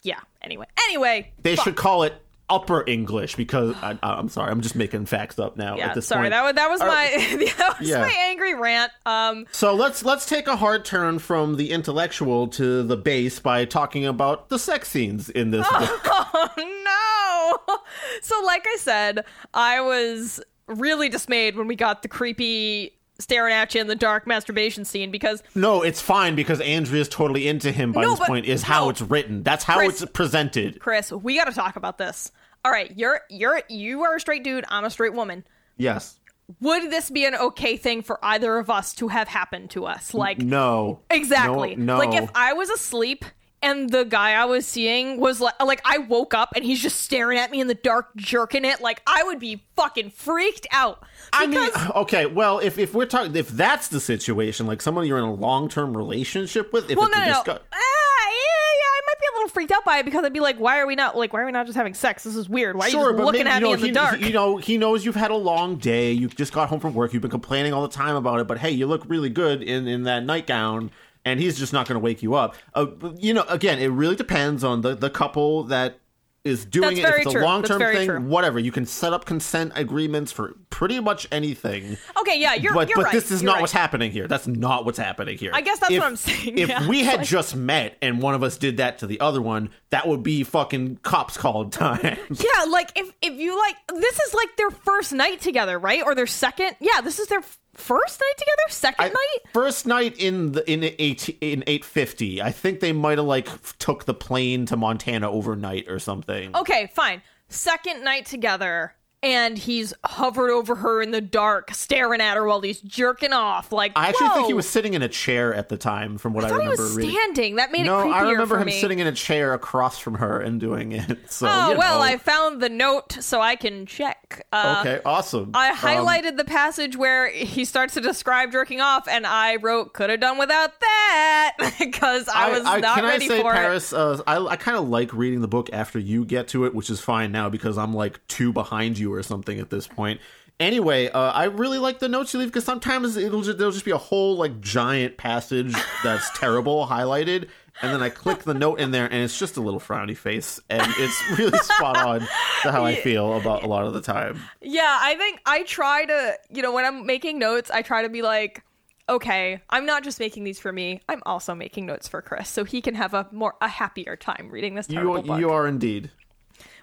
yeah, anyway. Anyway,
they
fuck.
should call it Upper English because I, I'm sorry, I'm just making facts up now.
Yeah,
at this
sorry.
point.
That was that was
Are-
my that was
Yeah.
my angry rant. Um
So let's let's take a hard turn from the intellectual to the base by talking about the sex scenes in this book.
oh no. So like I said, I was really dismayed when we got the creepy staring at you in the dark masturbation scene because
No, it's fine because Andrea's totally into him by
No,
this
but-
point. Is how
no.
it's written. That's how
Chris-
it's presented.
Chris, we got to talk about this. All right, you're you're you are a straight dude, I'm a straight woman.
Yes.
would this be an okay thing for either of us to have happened to us? Like,
no.
Exactly.
No. no.
Like if I was asleep and the guy I was seeing was like, like I woke up and he's just staring at me in the dark, jerking it. Like I would be fucking freaked out.
I mean, okay, well, if, if we're talking, if that's the situation, like someone you're in a long term relationship with, if
well,
it's
no,
a
no, no. Ah, yeah, yeah, I might be a little freaked out by it because I'd be like, why are we not like, why are we not just having sex? This is weird. Why are you just looking
maybe,
at
you know,
me in the dark?
he- you know, he knows you've had a long day. You just got home from work. You've been complaining all the time about it. But hey, you look really good in in that nightgown, and he's just not going to wake you up. Uh, you know, again, it really depends on the the couple that is doing
That's
it. if it's a long term thing,
true.
whatever. You can set up consent agreements for pretty much anything.
okay, yeah, you're,
but
you're
but
right.
this is
You're
not
right.
what's happening here. That's not what's happening here.
I guess that's
If-
what I'm saying,
If
yeah.
we had
like-
just met and one of us did that to the other one, that would be fucking cops called time.
Yeah, like if if you like, this is like their first night together, right? Or their second? Yeah, this is their first night together. Second
I-
night.
First night in the in eight in eight fifty. I think they might have like took the plane to Montana overnight or something.
Okay, fine. Second night together, and he's hovered over her in the dark, staring at her while he's jerking off. Like
I actually think he was sitting in a chair at the time, from what I,
I thought he
remember
was
reading.
standing. That made
no,
it creepier
I remember him
me.
sitting in a chair across from her and doing it. So
Oh
you
well. I found the note so I can check. Uh,
okay, awesome.
I
Um,
highlighted the passage where he starts to describe jerking off, and I wrote "could have done without that" because I was not
can
ready
I say,
for it.
Paris? Uh, I, I kind of like reading the book after you get to it, which is fine now because I'm like two behind you or something at this point. Anyway, uh, I really like the notes you leave because sometimes it'll just there'll just be a whole like giant passage that's terrible highlighted, and then I click the note in there and it's just a little frowny face, and it's really spot on to how I feel about a lot of the time.
Yeah, I think I try to, you know, when I'm making notes, I try to be like, okay, I'm not just making these for me. I'm also making notes for Chris, so he can have a more a happier time reading this terrible
You
book.
you are indeed.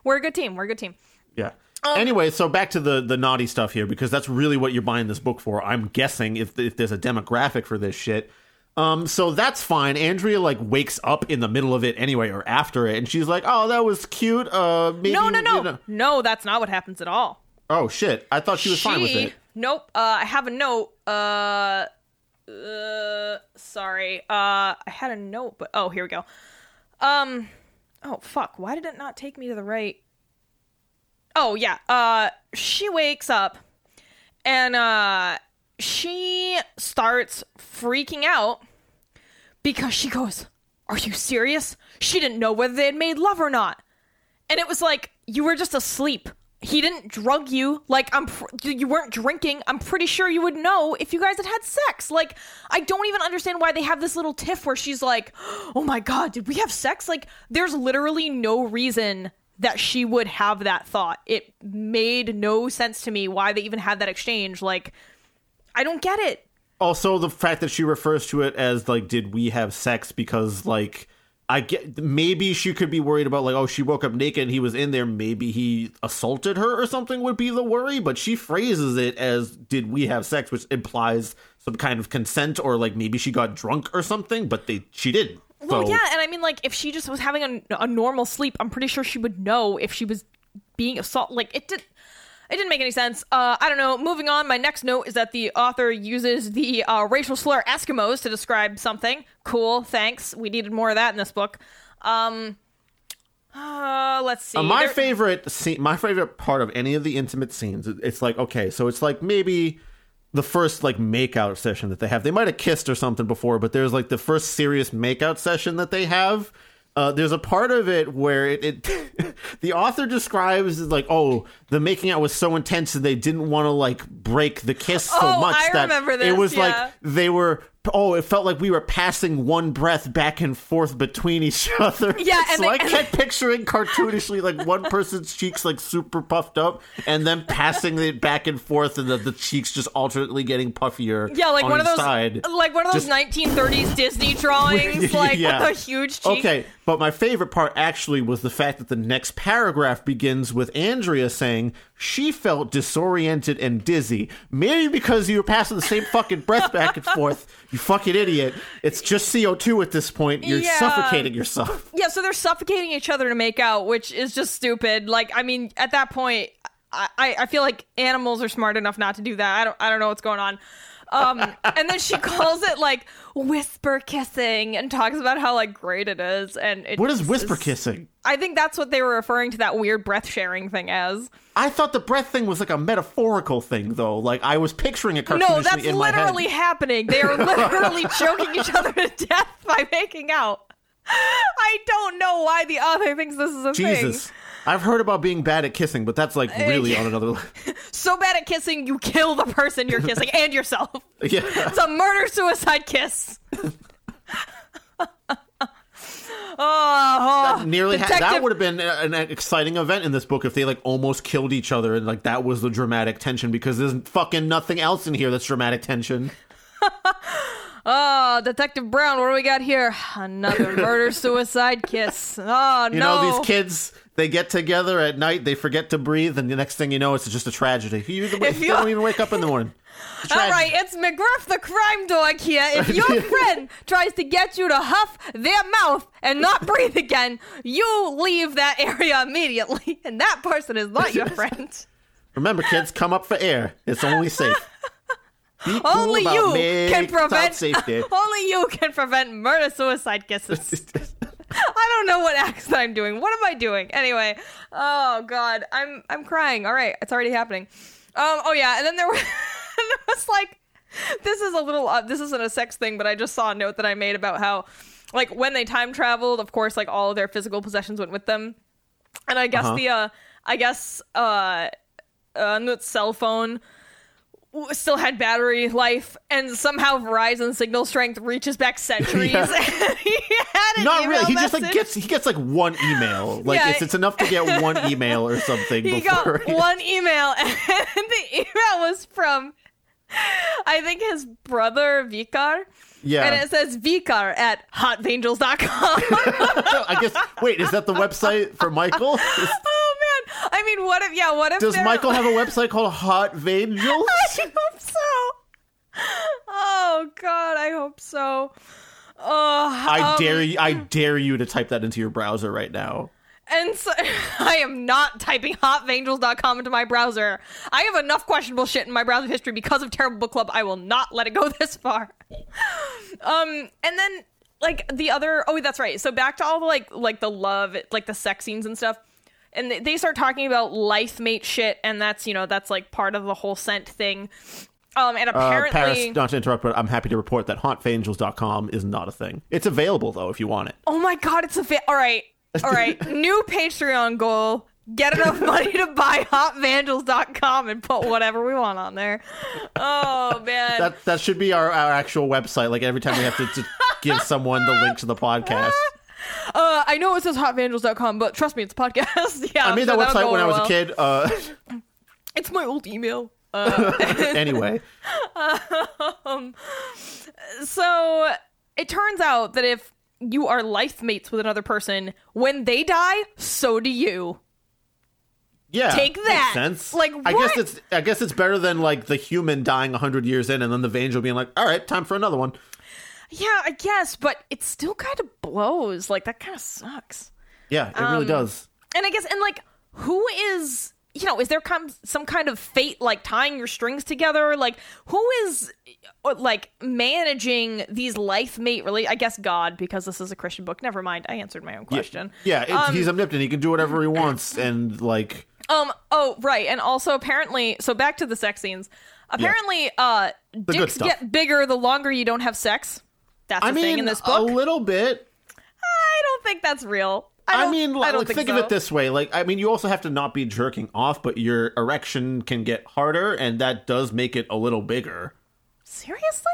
We're a good team. We're a good team.
Yeah.
Um,
anyway, so back to the the naughty stuff here because that's really what you're buying this book for. I'm guessing if if there's a demographic for this shit. Um, so that's fine. Andrea like wakes up in the middle of it anyway, or after it, and she's like, "Oh, that was cute." Uh, maybe
No, no, no,
you know-
no. That's not what happens at all.
Oh shit! I thought she was fine with it.
Nope. Uh, I have a note. Uh, uh, sorry. Uh, I had a note, but oh, here we go. Um, oh fuck. Why did it not take me to the right? Oh yeah. Uh, she wakes up, and uh, she starts freaking out because she goes, "Are you serious?" She didn't know whether they had made love or not. And it was like, you were just asleep. He didn't drug you. Like, I'm, pr- you weren't drinking. I'm pretty sure you would know if you guys had had sex. Like, I don't even understand why they have this little tiff where she's like, oh my God, did we have sex? Like, there's literally no reason that she would have that thought. It made no sense to me why they even had that exchange. Like, I don't get it.
Also, the fact that she refers to it as like, "Did we have sex?" Because like. I get maybe she could be worried about like oh she woke up naked and he was in there maybe he assaulted her or something would be the worry but she phrases it as did we have sex which implies some kind of consent or like maybe she got drunk or something but they she didn't
Well,
so
yeah, and I mean, like, if she just was having a, a normal sleep, I'm pretty sure she would know if she was being assaulted. Like, it did. It didn't make any sense. Uh, I don't know. Moving on, my next note is that the author uses the uh, racial slur Eskimos to describe something. Cool, thanks. We needed more of that in this book. Um, uh, let's see.
Uh, my favorite scene, my favorite part of any of the intimate scenes, it's like okay, so it's like maybe the first like makeout session that they have. They might have kissed or something before, but there's like the first serious makeout session that they have. Uh, there's a part of it where it, it the author describes like, oh, the making out was so intense that they didn't want to like break the kiss so
Oh,
much
I
that
remember
it was
yeah.
like they were. Oh, it felt like we were passing one breath back and forth between each other.
Yeah, and
so
they-
I kept picturing cartoonishly like one person's cheeks like super puffed up and then passing it back and forth and the, the cheeks just alternately getting puffier
yeah, like
on
one of those,
side.
like one of those
Just-
1930s Disney drawings, like
Yeah.
with a huge cheek.
Okay, but my favorite part actually was the fact that the next paragraph begins with Andrea saying she felt disoriented and dizzy. Maybe because you were passing the same fucking breath back and forth, you fucking idiot. It's just CO2 at this point. You're
Yeah.
suffocating yourself.
Yeah, so they're suffocating each other to make out, which is just stupid. Like, I mean, at that point, I, I I feel like animals are smart enough not to do that. I don't I don't know what's going on. Um, and then she calls it like whisper kissing and talks about how like great it is. And it
What is whisper
is-
kissing?
I think that's what they were referring to that weird breath sharing thing as.
I thought the breath thing was like a metaphorical thing, though. Like I was picturing it cartoonishly
No, that's literally happening. They are literally choking each other to death by making out. I don't know why the author thinks this is a
Jesus.
thing.
I've heard about being bad at kissing, but that's like really on another. Level.
so bad at kissing, you kill the person you're kissing and yourself.
yeah.
It's a murder suicide kiss. oh, oh,
Nearly ha- that would have been an exciting event in this book if they like almost killed each other and like that was the dramatic tension because there's fucking nothing else in here that's dramatic tension.
Oh, Detective Brown, what do we got here? Another murder suicide kiss. Oh
You
no!
know these kids they get together at night, they forget to breathe, and the next thing you know, it's just a tragedy. You, they
If you-
don't even wake up in the morning. It's a
right, it's McGruff the crime dog here. If your friend tries to get you to huff their mouth and not breathe again, you leave that area immediately, and that person is not your friend.
Remember, kids, come up for air. It's only safe.
Only you can prevent. Only you can prevent murder suicide kisses. I don't know what accent I'm doing. What am I doing? Anyway, oh god, I'm I'm crying. All right, it's already happening. Um. Oh yeah, and then there was, there was like, this is a little. Uh, this isn't a sex thing, but I just saw a note that I made about how, like, when they time traveled, of course, like all of their physical possessions went with them, and I guess
Uh-huh.
the uh, I guess uh, uh, Cnut's cell phone still had battery life, and somehow Verizon signal strength reaches back centuries.
Yeah.
he had an
Not really. He just like gets he gets like one email. Like
Yeah.
it's, it's enough to get one email or something
He
before.
got one email, and the email was from, I think, his brother Vikar.
Yeah.
And it says Vikar at hotvangels.com.
I guess. Wait, is that the website for Michael? Is-
oh, man. I mean, what if, yeah, what if
does Michael have a website called Hot Vangels?
I hope so. Oh, God, I hope so. Oh,
I
um,
dare you! I dare you to type that into your browser right now.
And so I am not typing hotvangels.com into my browser. I have enough questionable shit in my browser history because of Terrible Book Club. I will not let it go this far. Um, and then like the other oh that's right. So back to all the like like the love, like the sex scenes and stuff. And they- start talking about life mate shit, and that's you know that's like part of the whole scent thing. Um, and
Uh,
apparently,
Paris, not to interrupt, but I'm happy to report that hauntfangels.com is not a thing. It's available though if you want it.
Oh my god, it's a fa- all right. All right. New Patreon goal. Get enough money to buy hotvangels.com and put whatever we want on there. Oh man.
That that should be our, our actual website. Like every time we have to, to give someone the link to the podcast.
uh I know it says hotvangels.com, but trust me, it's a podcast. yeah.
I made that website when I was
well.
a kid. Uh,
It's my old email. Uh,
anyway,
so it turns out that if you are life mates with another person, when they die, so do you.
yeah,
Take
makes
that.
sense.
Like,
I guess it's I guess it's better than like the human dying hundred years in, and then the angel being like, "All right, time for another one."
Yeah, I guess, but it still kind of blows. Like that kind of sucks.
Yeah, it really
Um,
does.
And I guess, and like, who is, you know, is there some kind of fate like tying your strings together? Like, who is, uh, like, managing these life mate really? I guess God, because this is a Christian book. Never mind. I answered my own question.
Yeah, it,
Um,
he's omnipotent. He can do whatever he wants, and like,
Um. Oh, right. And also, apparently, so back to the sex scenes. Apparently, uh,
good
dicks get bigger the longer you don't have sex. That's a
I
thing
mean,
in this book.
a little bit.
I don't think that's real. I,
I, mean,
I
like,
think,
think,
so.
of it this way. Like, I mean, you also have to not be jerking off, but your erection can get harder, and that does make it a little bigger.
Seriously?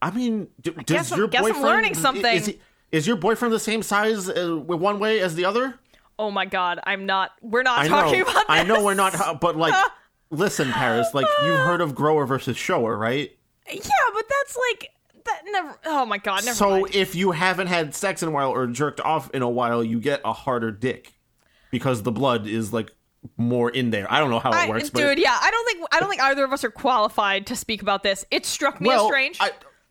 I mean, d- does
guess I'm-
your
guess I'm
boyfriend
learning something.
Is, he, is your boyfriend the same size uh, one way as the other?
Oh my god, I'm not. We're not
I
talking
know.
about this.
I know we're not, but like, listen, Paris. Like, you've heard of grower versus shower, right?
Yeah, but that's like that never. Oh my god, never
So
mind.
if you haven't had sex in a while or jerked off in a while, you get a harder dick because the blood is like more in there. I don't know how it
I-
works, but
dude, yeah, I don't think I don't think either of us are qualified to speak about this. It struck me
well,
as strange.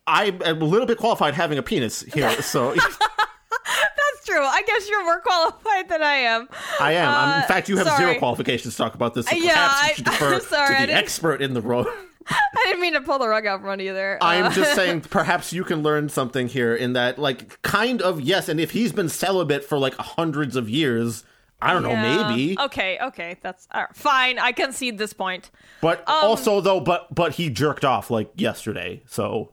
I, I'm a little bit qualified having a penis here, so
that's true. I guess you're more qualified than I am.
I am. I'm- in
Uh,
fact, you have
sorry.
zero qualifications to talk about this. So
Yeah, I-
you should defer
I'm sorry,
to the expert in the room.
I didn't mean to pull the rug out from under you there.
I'm
Uh,
just saying, perhaps you can learn something here in that, like, kind of yes. And if he's been celibate for like hundreds of years, I don't
yeah.
know, maybe.
Okay, okay, that's all right, fine. I concede this point.
But
Um,
also, though, but but he jerked off like yesterday, so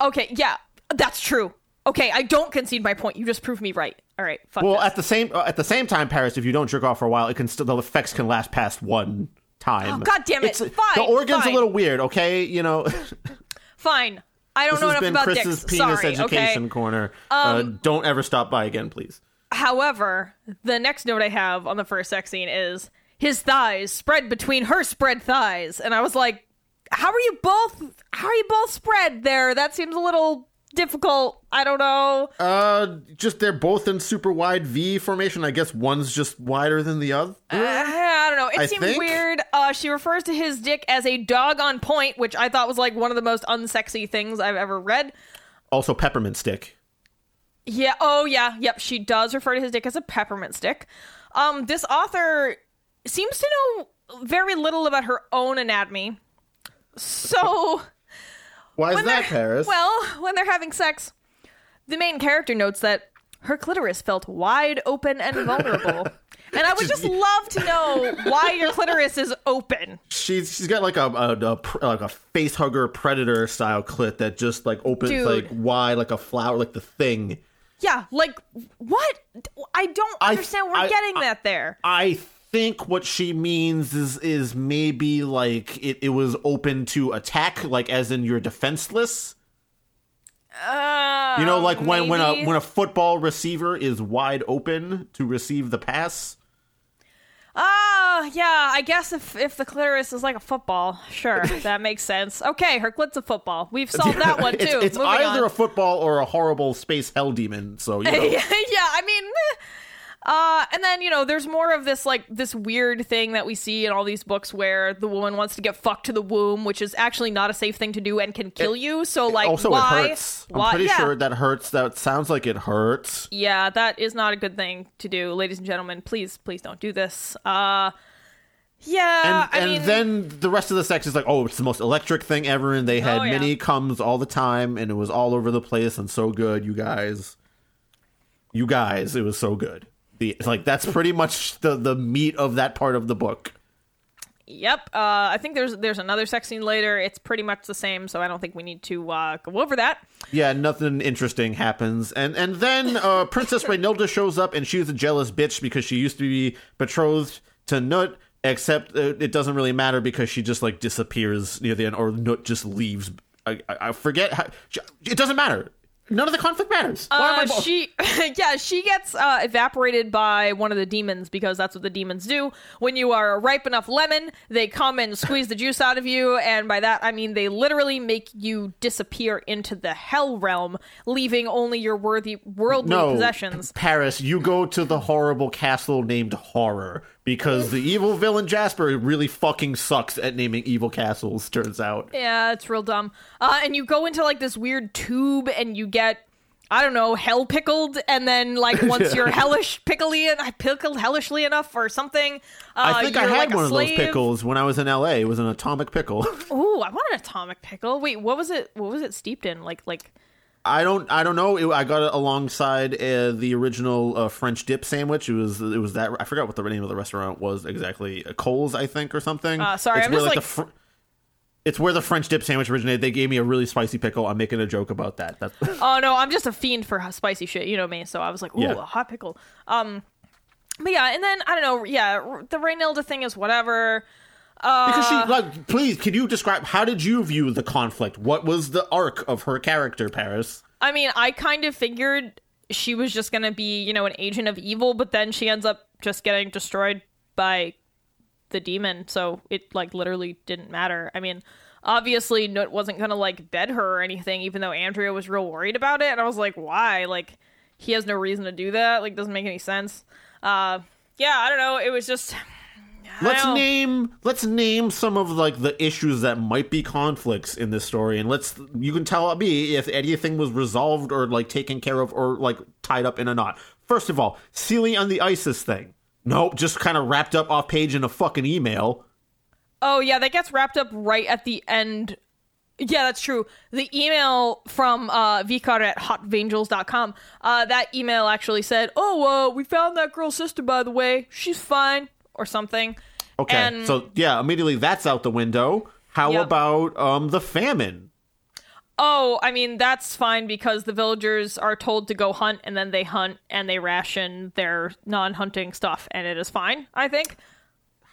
Okay, yeah, that's true. Okay, I don't concede my point. You just proved me right. All right, fuck
well
this.
at the same uh, at the same time, Paris. If you don't jerk off for a while, it can still the effects can last past one time.
Oh, God damn it.
It's-
Fine,
the organ's
fine.
a little weird. Okay, you know.
Fine. I don't
this
know enough about
Chris's
dicks.
penis
Sorry.
education
Okay.
corner. uh, don't ever stop by again, please.
However, the next note I have on the first sex scene is his thighs spread between her spread thighs, and I was like, "How are you both? How are you both spread there? That seems a little difficult. I don't know."
Uh, just they're both in super wide V formation. I guess one's just wider than the other.
Uh, I don't know. It
I
seemed
think-
weird. Uh, she refers to his dick as a dog on point, which I thought was like one of the most unsexy things I've ever read.
Also, peppermint stick.
Yeah. Oh, yeah. Yep. She does refer to his dick as a peppermint stick. Um, this author seems to know very little about her own anatomy. So,
Why is
when
that, Paris?
Well, when they're having sex, the main character notes that her clitoris felt wide open and vulnerable. and I would just love to know why your clitoris is open.
she's she's got like a, a, a like a face hugger predator style clit that just like opens
Dude.
like wide like a flower like the thing.
Yeah, like what? I don't
I-
understand. We're
I-
getting
I-
that there.
I think what she means is is maybe like it, it was open to attack, like as in you're defenseless.
Uh,
You know, like when when a when a football receiver is wide open to receive the pass.
Ah, yeah. I guess if if the clitoris is like a football, sure, that makes sense. Okay, her clit's a football. We've solved that one too.
It's, it's either
on.
a football or a horrible space hell demon. So you know.
yeah, I mean. Uh, and then you know, there's more of this like this weird thing that we see in all these books where the woman wants to get fucked to the womb, which is actually not a safe thing to do and can kill you. So like,
also,
why?
it hurts. I'm pretty
yeah.
sure that hurts. That sounds like it hurts.
Yeah, that is not a good thing to do, ladies and gentlemen. Please, please don't do this. Uh, yeah,
and and
mean,
then the rest of the sex is like, oh, it's the most electric thing ever, and they had
Oh, yeah.
many comes all the time, and it was all over the place and so good, you guys. You guys, it was so good. The like that's pretty much the the meat of that part of the book.
Yep. Uh, I think there's there's another sex scene later. It's pretty much the same, so I don't think we need to uh, go over that.
Yeah, nothing interesting happens, and and then uh, Princess Raynilda shows up, and she's a jealous bitch because she used to be betrothed to Cnut, except uh, it doesn't really matter because she just like disappears near the end, or Cnut just leaves. I, I, I forget how. It doesn't matter. None of the conflict matters. Why am I
Uh,
bo-
she, yeah, she gets uh, evaporated by one of the demons because that's what the demons do. When you are a ripe enough lemon, they come and squeeze the juice out of you, and by that I mean they literally make you disappear into the hell realm, leaving only your worthy worldly
no,
possessions.
P- Paris, you go to the horrible castle named Horror because the evil villain Jasper really fucking sucks at naming evil castles. Turns out.
Yeah, it's real dumb. Uh, and you go into like this weird tube, and you get. I don't know, hell pickled, and then like once you're hellish pickly and I pickled hellishly enough or something. Uh,
I think I had
like,
one of those pickles when I was in LA. It was an atomic pickle.
Ooh, I want an atomic pickle. Wait, what was it? What was it steeped in? Like, like.
I don't. I don't know. It, I got it alongside uh, the original uh, French dip sandwich. It was. It was that. I forgot what the name of the restaurant was exactly. Uh, Cole's, I think, or something.
Uh, sorry,
it's
I'm
where,
just,
the fr- it's where the French dip sandwich originated. They gave me a really spicy pickle. I'm making a joke about that. That's,
Oh no, I'm just a fiend for spicy shit. You know me. So I was like, ooh,
Yeah.
a hot pickle. Um, but yeah, and then I don't know. Yeah, the Raynilda thing is whatever.
Because she like. Please, can you describe how did you view the conflict? What was the arc of her character, Paris?
I mean, I kind of figured she was just gonna be, you know, an agent of evil, but then she ends up just getting destroyed by the demon. So it like literally didn't matter. I mean, obviously, Cnut wasn't gonna like bed her or anything, even though Andrea was real worried about it. And I was like, why? Like, he has no reason to do that. Like, doesn't make any sense. Uh, yeah, I don't know. It was just.
Let's name let's name some of like the issues that might be conflicts in this story and let's you can tell me if anything was resolved or like taken care of or like tied up in a knot first of all Celie on the isis thing nope just kind of wrapped up off page in a fucking email
Oh yeah, that gets wrapped up right at the end. Yeah, that's true. The email from uh, Vikar at hotvangels.com, uh, that email actually said, "Oh, uh, we found that girl's sister, by the way. She's fine," or something.
okay
And-
so yeah immediately that's out the window how
Yep.
about um the famine
Oh, I mean that's fine because the villagers are told to go hunt, and then they hunt and they ration their non-hunting stuff, and it is fine. I think.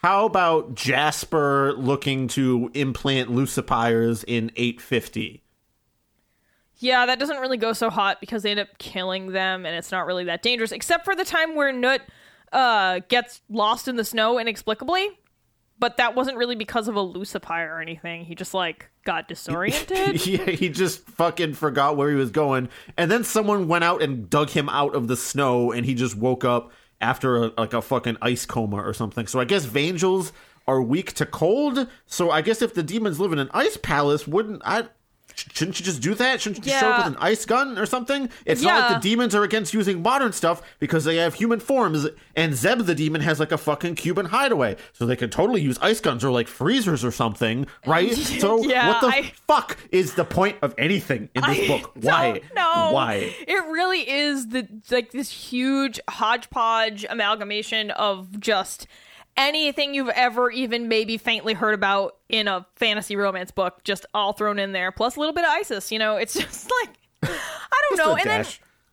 how about jasper looking to implant Lucipires in 850
Yeah, that doesn't really go so hot because they end up killing them, and it's not really that dangerous, except for the time where Cnut uh, gets lost in the snow inexplicably. But that wasn't really because of a Lucipire or anything. He just like got disoriented.
yeah, he just fucking forgot where he was going, and then someone went out and dug him out of the snow, and he just woke up after a, like a fucking ice coma or something. So I guess Vangels are weak to cold. So I guess if the demons live in an ice palace, wouldn't I? Shouldn't you just do that? Shouldn't you just show up with an ice gun or something? It's not like the demons are against using modern stuff because they have human forms, and Zeb the demon has like a fucking Cuban hideaway, so they could totally use ice guns or like freezers or something, right? So
Yeah,
what the
I-
fuck is the point of anything in this
I
book? Why?
know.
Why?
It really is the like this huge hodgepodge amalgamation of just anything you've ever even maybe faintly heard about in a fantasy romance book, just all thrown in there, plus a little bit of ISIS. You know, it's just like I don't know. And then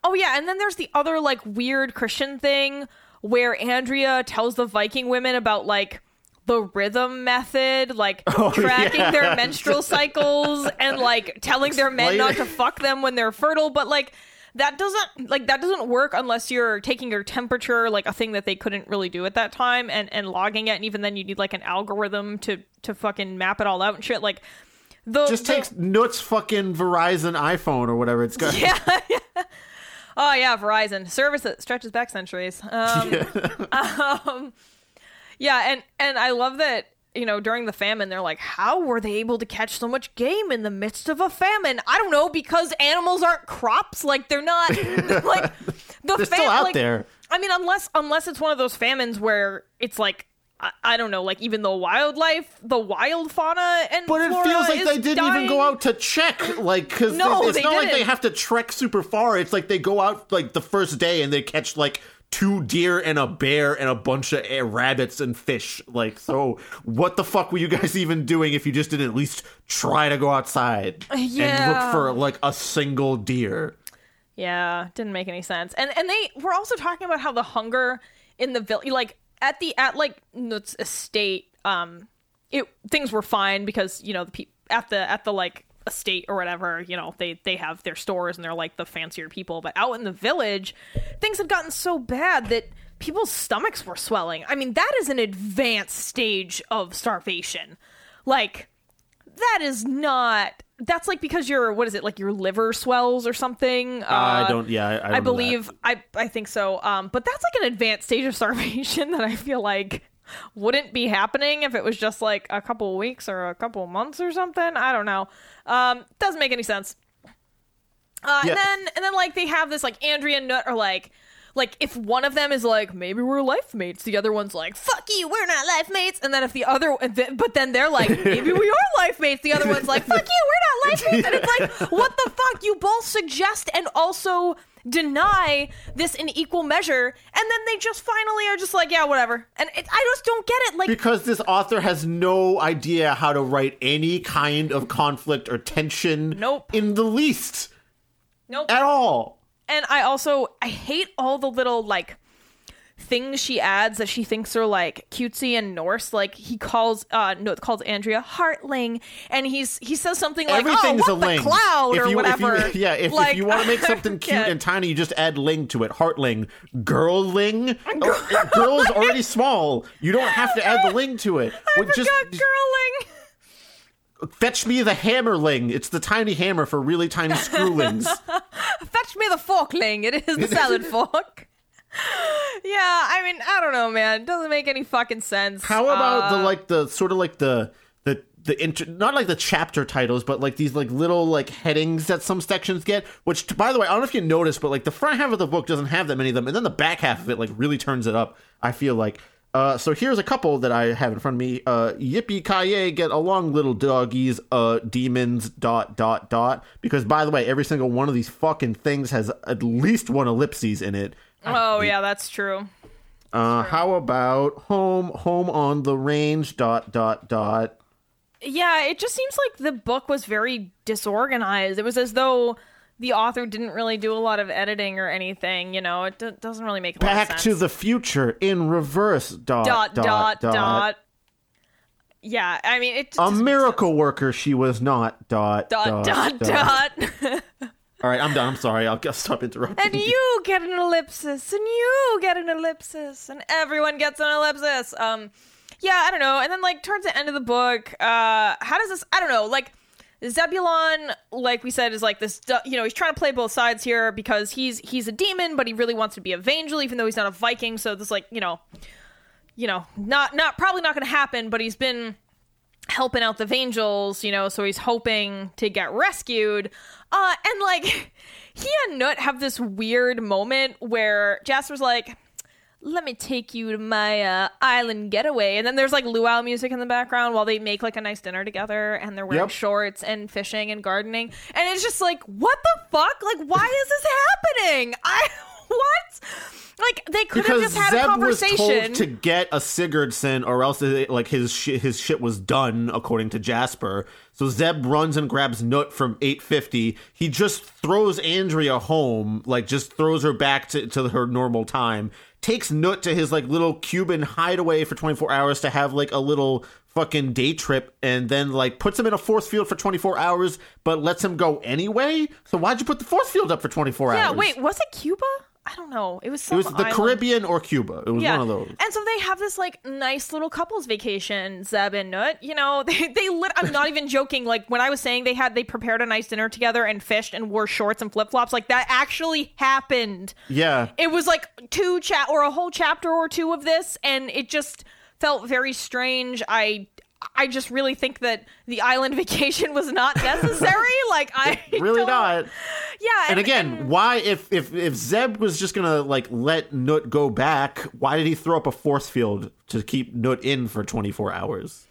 oh yeah, and then there's the other like weird Christian thing where Andrea tells the Viking women about like the rhythm method, like tracking
Oh, yeah.
their menstrual cycles and like telling their men
Explain
not to fuck them when they're fertile, but like that doesn't like that doesn't work unless you're taking your temperature, like a thing that they couldn't really do at that time, and and logging it, and even then you need like an algorithm to to fucking map it all out and shit. Like the
Just
the-
takes Cnut's fucking Verizon iPhone or whatever it's got.
yeah, yeah. Oh yeah, Verizon service that stretches back centuries. Um, um, yeah, and and I love that you know during the famine they're like, how were they able to catch so much game in the midst of a famine? I don't know because animals aren't crops. Like they're not like the
They're still out
like-
there.
I mean, unless unless it's one of those famines where it's like. I, I don't know, like even the wildlife, the wild fauna, and
But it feels like they didn't even go out to check, like, because
No,
it's not like they have to trek super far. It's like they go out like the first day and they catch like two deer and a bear and a bunch of eh, rabbits and fish. Like, so what the fuck were you guys even doing if you just didn't at least try to go outside and look for like a single deer?
Yeah, didn't make any sense. And and they were also talking about how the hunger in the village, like at the at like Cnut's estate, um, it things were fine because you know the pe- at the at the like estate or whatever, you know they they have their stores and they're like the fancier people. But out in the village, things had gotten so bad that people's stomachs were swelling. I mean, that is an advanced stage of starvation. Like that is not that's like because your what is it like your liver swells or something uh,
I don't. Yeah, I, I, don't know that.
believe i i think so um but that's like an advanced stage of starvation that i feel like wouldn't be happening if it was just like a couple weeks or a couple months or something. I don't know. Um doesn't make any sense. Uh,
Yeah.
and then and then like they have this like Andrea and Cnut are like like if one of them is like maybe we're life mates, the other one's like fuck you, we're not life mates, and then if the other but then they're like maybe we are life mates, the other one's like fuck you, we're not life mates, and it's like what the fuck? You both suggest and also deny this in equal measure, and then they just finally are just like yeah whatever, and it, I just don't get it. Like
because this author has no idea how to write any kind of conflict or tension
Nope.
in the least
nope.
at all.
and I also I hate all the little like things she adds that she thinks are like cutesy and Norse. Like he calls uh no calls Andrea Heartling, and he's he says something like
Everything's
oh
a
what
ling.
cloud
if
or
you,
whatever.
If you, yeah, if,
Like,
if you want to make something cute and tiny, you just add ling to it. Heartling, girlling. Oh, girl is already small. You don't have to add the ling to it.
I
Would just
girling.
fetch me the hammerling. It's the tiny hammer for really tiny screwlings.
Fetch me the forkling. It is the salad fork. Yeah, I mean, I don't know, man. It doesn't make any fucking sense.
How about the
Uh,
like the sort of like the the the inter- not like the chapter titles, but like these like little like headings that some sections get. Which, by the way, I don't know if you noticed, but like the front half of the book doesn't have that many of them, and then the back half of it like really turns it up. I feel like. Uh, so here's a couple that I have in front of me. Uh, Yippee ki get along, little doggies. Uh, demons. Dot dot dot. Because by the way, every single one of these fucking things has at least one ellipses in it.
Oh, yeah, that's true.
Uh, how about home, home on the range. Dot dot dot.
Yeah, it just seems like the book was very disorganized. It was as though the author didn't really do a lot of editing or anything. You know, it d- doesn't really make a lot of sense.
Back
sense.
to the future in reverse. Dot
dot
dot
dot dot. Yeah, I mean it.
A
just-
miracle worker she was not. Dot
Dot dot dot.
All right, I'm done. I'm sorry. I'll I'll stop interrupting.
and you get an ellipsis, and you get an ellipsis, and everyone gets an ellipsis. Um, yeah, I don't know. And then like towards the end of the book, uh, how does this? I don't know. Like Zebulon, like we said, is like this. You know, he's trying to play both sides here because he's he's a demon, but he really wants to be a Vangel, even though he's not a Viking. So this like you know, you know, not not probably not going to happen. But he's been helping out the Vangels, you know, so he's hoping to get rescued. Uh, and like, he and Cnut have this weird moment where Jasper's like, let me take you to my uh, island getaway. And then there's like luau music in the background while they make like a nice dinner together and they're wearing
Yep.
shorts and fishing and gardening. And it's just like, what the fuck? Like, why is this happening? I, what? Like, they could have just had a
Zeb was
conversation.
told to get a Sigurdsson, or else it, like his sh- his shit was done, according to Jasper. So Zeb runs and grabs Cnut from 850. He just throws Andrea home, like just throws her back to, to her normal time. Takes Cnut to his like little Cuban hideaway for 24 hours to have like a little fucking day trip, and then like puts him in a force field for 24 hours, but lets him go anyway. So why'd you put the force field up for 24
yeah,
hours?
Yeah wait, was it Cuba? I don't know. It was
It was the
island.
Caribbean or Cuba. It was
Yeah.
one of those.
And so they have this like nice little couples vacation, Zeb and Cnut. You know, they they lit I'm not even joking. Like when I was saying they had they prepared a nice dinner together and fished and wore shorts and flip flops, like that actually happened.
Yeah.
It was like two chat or a whole chapter or two of this, and it just felt very strange. I I just really think that the island vacation was not necessary. like I
really not.
Yeah,
And again, why if if if Zeb was just gonna like let Cnut go back, why did he throw up a force field to keep Cnut in for twenty four hours?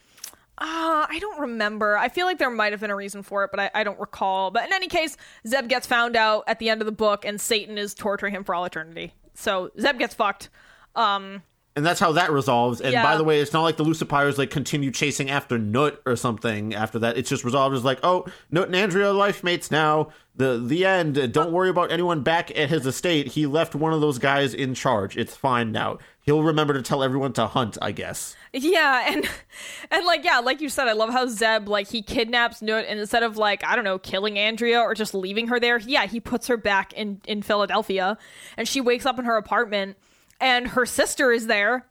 Uh, I don't remember. I feel like there might have been a reason for it, but I, I don't recall. But in any case, Zeb gets found out at the end of the book, and Satan is torturing him for all eternity. So Zeb gets fucked. Um,
And that's how that resolves. And
Yeah.
by the way, it's not like the Lucipires like continue chasing after Cnut or something after that. It's just resolved as like, oh, Cnut and Andrea are life mates now. The the end. Don't worry about anyone back at his estate. He left one of those guys in charge. It's fine now. He'll remember to tell everyone to hunt, I guess.
yeah, and and like yeah, like you said, I love how Zeb like he kidnaps Cnut, and instead of like I don't know killing Andrea or just leaving her there, yeah, he puts her back in in Philadelphia, and she wakes up in her apartment, and her sister is there.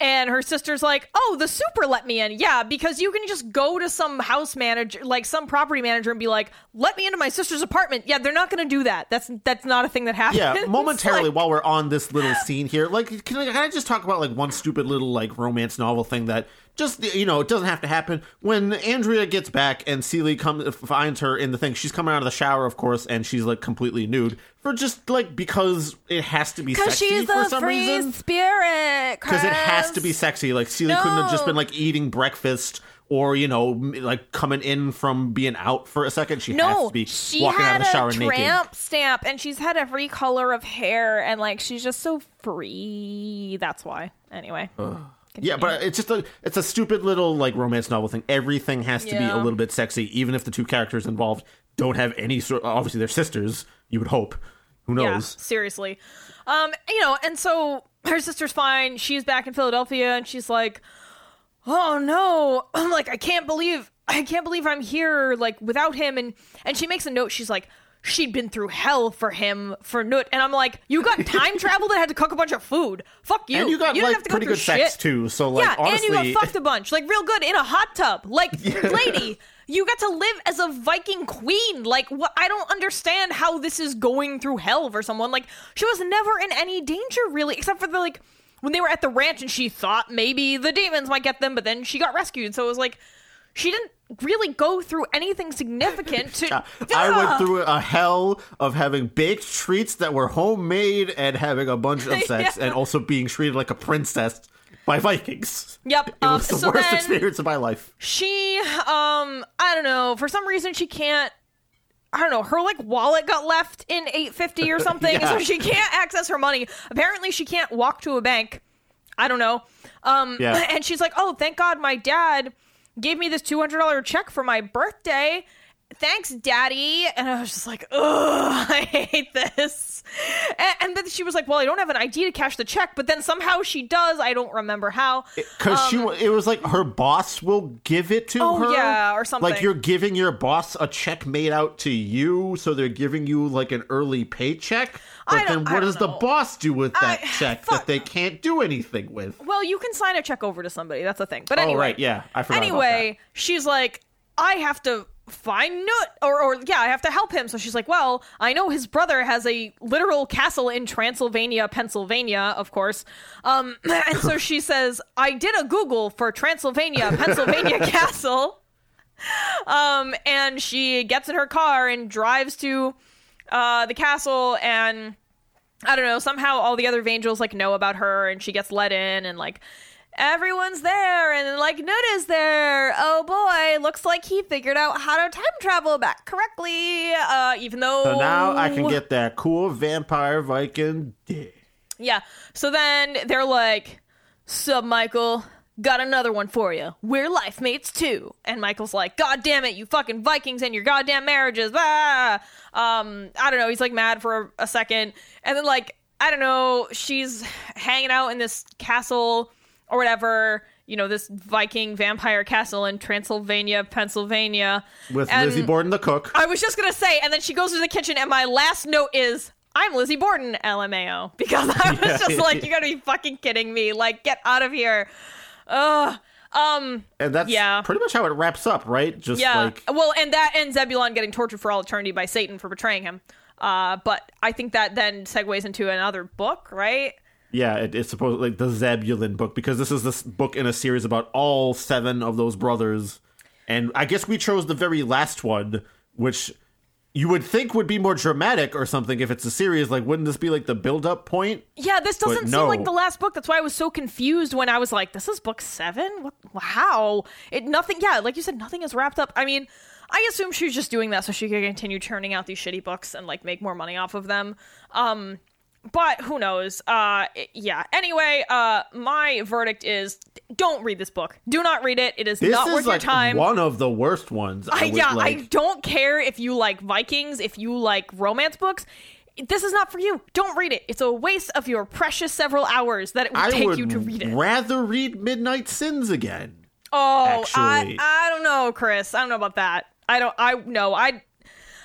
And her sister's like, "Oh, the super let me in." Yeah, because you can just go to some house manager, like some property manager, and be like, "Let me into my sister's apartment." Yeah, they're not going to do that. That's that's not a thing that happens.
Yeah, momentarily
Like,
while we're on this little scene here, like, can I, can I just talk about like one stupid little like romance novel thing that just you know it doesn't have to happen. When Andrea gets back and Celie comes finds her in the thing, she's coming out of the shower, of course, and she's like completely nude for just like because it has to be
Because
sexy
she's
for
a
some
free
reason.
spirit.
Because it has to be sexy. Like Celie couldn't have just been like eating breakfast. Or you know, like coming in from being out for a second, she has
No,
to be
she
walking out
had
of the shower
a
naked.
tramp stamp, and she's had every color of hair, and like she's just so free. That's why. Anyway,
Yeah, but it's just a it's a stupid little like romance novel thing. Everything has to be a little bit sexy, even if the two characters involved don't have any sort. Obviously, they're sisters. You would hope. Who
yeah,
knows?
seriously. Um, you know, and so her sister's fine. She's back in Philadelphia, and she's like, "Oh no!" I'm like, "I can't believe, I can't believe I'm here like without him." And and she makes a note. She's like, she'd been through hell for him for Cnut, and I'm like, you got time travel that had to cook a bunch of food. Fuck you.
And you got
didn't
like
have to go
pretty
through
good sex too. So like
yeah,
honestly,
and you got fucked a bunch, like real good in a hot tub. Like, lady, you got to live as a Viking queen. Like, what? I don't understand how this is going through hell for someone. Like, she was never in any danger really, except for the like when they were at the ranch and she thought maybe the demons might get them, but then she got rescued. So it was like she didn't really go through anything significant to.
I went through a hell of having baked treats that were homemade and having a bunch of sex
Yeah.
and also being treated like a princess by Vikings.
Yep.
It
um,
was the
so
worst experience of my life.
she, um, I don't know. For some reason, she can't. I don't know. Her like wallet got left in 850 or something,
Yeah.
so she can't access her money. Apparently, she can't walk to a bank. I don't know. Um,
Yeah.
and she's like, "Oh, thank God, my dad gave me this two hundred dollar check for my birthday." Thanks, Daddy. And I was just like, ugh, I hate this. And, and then she was like, Well, I don't have an ID to cash the check, but then somehow she does. I don't remember how.
Because she, wa- it was like her boss will give it to
Um, Oh,
her.
yeah, or something.
Like you're giving your boss a check made out to you, so they're giving you like an early paycheck. But then what does the boss do with that
I-
check
fuck.
that they can't do anything with?
Well, you can sign a check over to somebody. That's the thing. But
Oh, right, yeah, I forgot
Anyway, she's like, I have to find Cnut, or, or yeah, I have to help him. So she's like, well, I know his brother has a literal castle in Transylvania, Pennsylvania, of course. Um, and so she says, I did a Google for Transylvania, Pennsylvania castle. Um, and she gets in her car and drives to uh, the castle and I don't know, somehow all the other Vangels like know about her and she gets let in and like everyone's there and like is there. Oh boy, looks like he figured out how to time travel back correctly. Uh even though
So now I can get that cool vampire Viking dick.
Yeah. So then they're like, Sup, Michael? Got another one for you. We're life mates too. And Michael's like, God damn it, you fucking Vikings and your goddamn marriages. Ah! Um, I don't know. He's like mad for a second. And then, like, I don't know, she's hanging out in this castle or whatever, you know, this Viking vampire castle in Transylvania, Pennsylvania.
With
And-
Lizzie Borden the cook.
I was just gonna say, and then she goes to the kitchen, and my last note is, "I'm Lizzie Borden, LMAO," because I was
Yeah.
just like, "You gotta be fucking kidding me! Like, get out of here!" Ugh. Um.
and that's
yeah.
pretty much how it wraps up, right? Just
Yeah.
like
well, and that ends Zebulon getting tortured for all eternity by Satan for betraying him. Uh. But I think that then segues into another book, right?
Yeah, it, it's supposed like the Zebulon book because this is this book in a series about all seven of those brothers, and I guess we chose the very last one, which you would think would be more dramatic or something if it's a series. Like, wouldn't this be like the build-up point?
Yeah, this doesn't
But
seem like the last book. That's why I was so confused when I was like, "This is book seven? What? Wow! It nothing. Yeah, like you said, nothing is wrapped up. I mean, I assume she was just doing that so she could continue churning out these shitty books and like make more money off of them. Um, but who knows? Uh, yeah. Anyway, uh, my verdict is: don't read this book. Do not read it. It is
This
not
is
worth
like
your time.
one of the worst ones. I,
I, yeah,
like,
I don't care if you like Vikings, if you like romance books. This is not for you. Don't read it. It's a waste of your precious several hours that it would
I
take
would
you to read it.
rather read Midnight Sins again.
oh. I, I don't know, Chris. I don't know about that. I don't. I no. I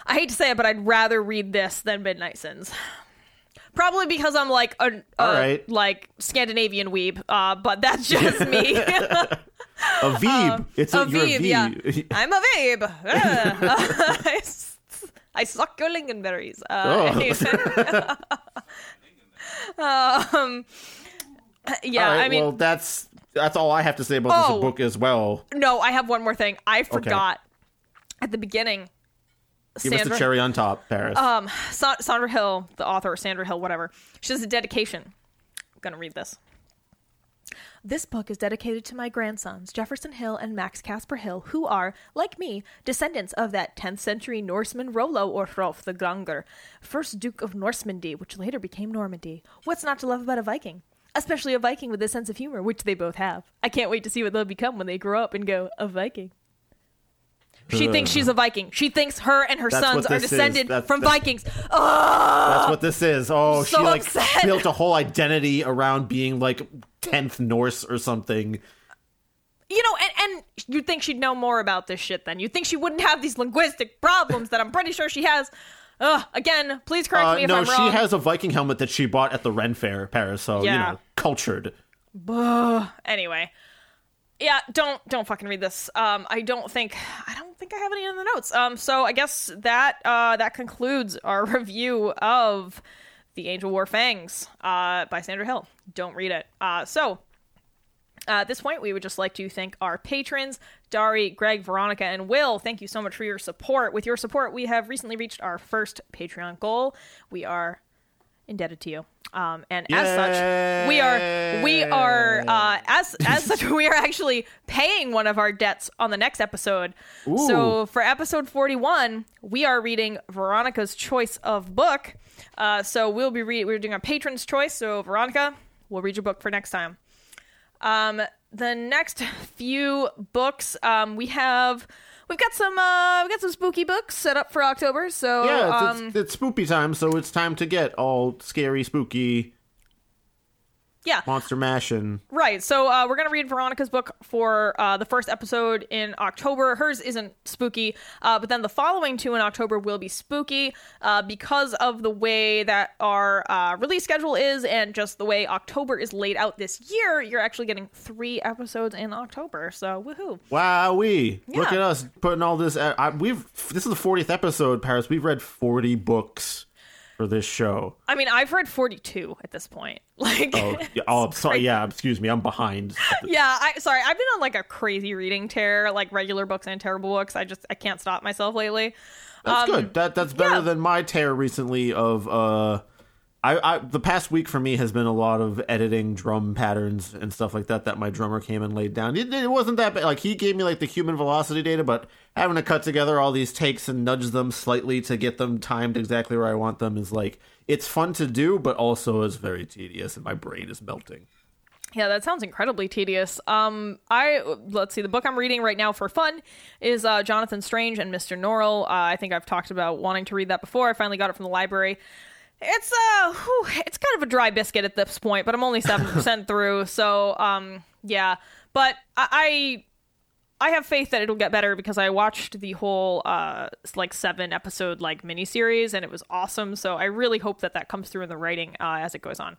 I hate to say it, but I'd rather read this than Midnight Sins. Probably because I'm like a, a
All right.
like Scandinavian weeb, uh, but that's just me.
Aviv, it's a,
A
a
Veeb, yeah. I'm a Veeb. I, suck your lingonberries. Uh, um, yeah,
right,
I mean,
well, that's that's all I have to say about
Oh.
this book as well.
no, I have one more thing. I forgot at the beginning.
Give us the cherry on top, Paris.
um, Sa- Sandra Hill, the author, or Sandra Hill, whatever. She has a dedication. I'm gonna read this. This book is dedicated to my grandsons, Jefferson Hill and Max Casper Hill, who are, like me, descendants of that 10th century Norseman Rollo or Hrolf the Ganger, first Duke of Normandy, which later became Normandy. What's not to love about a Viking? Especially a Viking with a sense of humor, which they both have. I can't wait to see what they'll become when they grow up and go, a Viking. She thinks she's a Viking. She thinks her and her
That's
sons
what
are
this is.
descended
That's-
from
that's-
Vikings. Oh,
That's what this is. Oh,
so
she like
upset.
built a whole identity around being like tenth Norse or something.
you know, and, and you'd think she'd know more about this shit then. You'd think she wouldn't have these linguistic problems that I'm pretty sure she has. Ugh, again, please correct
Uh,
me if
no,
I'm wrong.
No, she
wrong.
has a Viking helmet that she bought at the Ren Fair, Paris. So you know, cultured.
anyway yeah don't don't fucking read this um i don't think i don't think i have any in the notes um so i guess that uh that concludes our review of the angel wore fangs uh by sandra hill don't read it uh so uh, at this point, we would just like to thank our patrons, Dari, Greg, Veronica, and Will. Thank you so much for your support. With your support, we have recently reached our first Patreon goal. We are indebted to you. Um, and as such, we are we are uh, as as such we are actually paying one of our debts on the next episode. So for episode forty one, we are reading Veronica's choice of book. Uh, so we'll be re- we're doing a patron's choice. So Veronica, we'll read your book for next time. Um, the next few books, um, we have we've got some uh, we got some spooky books set up for October. So
Yeah, it's,
um,
it's, it's spoopy time, so it's time to get all scary, spooky,
yeah,
monster mashing.
Right. So uh, we're gonna read Veronica's book for uh, the first episode in October. Hers isn't spooky, uh, but then the following two in October will be spooky uh, because of the way that our uh, release schedule is, and just the way October is laid out this year. You're actually getting three episodes in October. So woohoo!
Wowee! Look
Yeah.
at us putting all this. uh, I, we've this is the fortieth episode, Paris. We've read forty books for this show.
I mean, I've read 42 at this point. Like,
Oh, yeah, oh, sorry. Yeah, excuse me. I'm behind.
yeah I sorry, I've been on like a crazy reading tear, like regular books and terrible books. I just I can't stop myself lately.
That's good. That that's better
Um, yeah.
than my tear recently of uh I, I the past week for me has been a lot of editing drum patterns and stuff like that that my drummer came and laid down. It, it wasn't that bad. Like he gave me like the human velocity data, but having to cut together all these takes and nudge them slightly to get them timed exactly where I want them is like it's fun to do, but also is very tedious and my brain is melting.
Yeah, that sounds incredibly tedious. Um, I let's see. The book I'm reading right now for fun is uh, Jonathan Strange and Mr. Norrell. Uh, I think I've talked about wanting to read that before. I finally got it from the library. It's uh, whew, it's kind of a dry biscuit at this point, but I'm only seven percent through. So um, yeah. But I, I I have faith that it'll get better because I watched the whole uh like seven episode like miniseries and it was awesome. So I really hope that that comes through in the writing uh, as it goes on.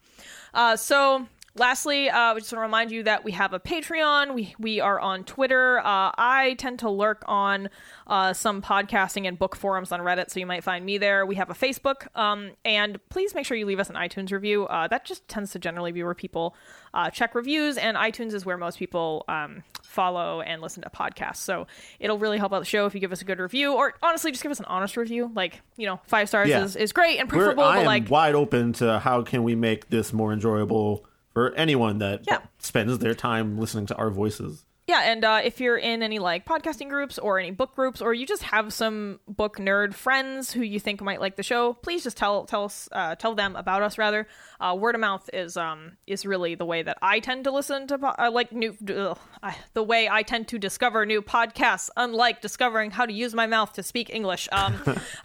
Uh, so lastly, uh, we just want to remind you that we have a Patreon. We we are on Twitter. Uh, I tend to lurk on uh, some podcasting and book forums on Reddit, so you might find me there. We have a Facebook, um, and please make sure you leave us an iTunes review. Uh, that just tends to generally be where people uh, check reviews, and iTunes is where most people um, follow and listen to podcasts. So it'll really help out the show if you give us a good review, or honestly, just give us an honest review. Like you know, five stars
Yeah.
is, is great and
We're,
preferable,
I
but
am
like
wide open to how can we make this more enjoyable for anyone that
Yeah.
spends their time listening to our voices.
Yeah, and uh, if you're in any like podcasting groups or any book groups, or you just have some book nerd friends who you think might like the show, please just tell tell us uh, tell them about us. Rather, uh, word of mouth is um is really the way that I tend to listen to po- uh, like new ugh, I, the way I tend to discover new podcasts. Unlike discovering how to use my mouth to speak English. Um,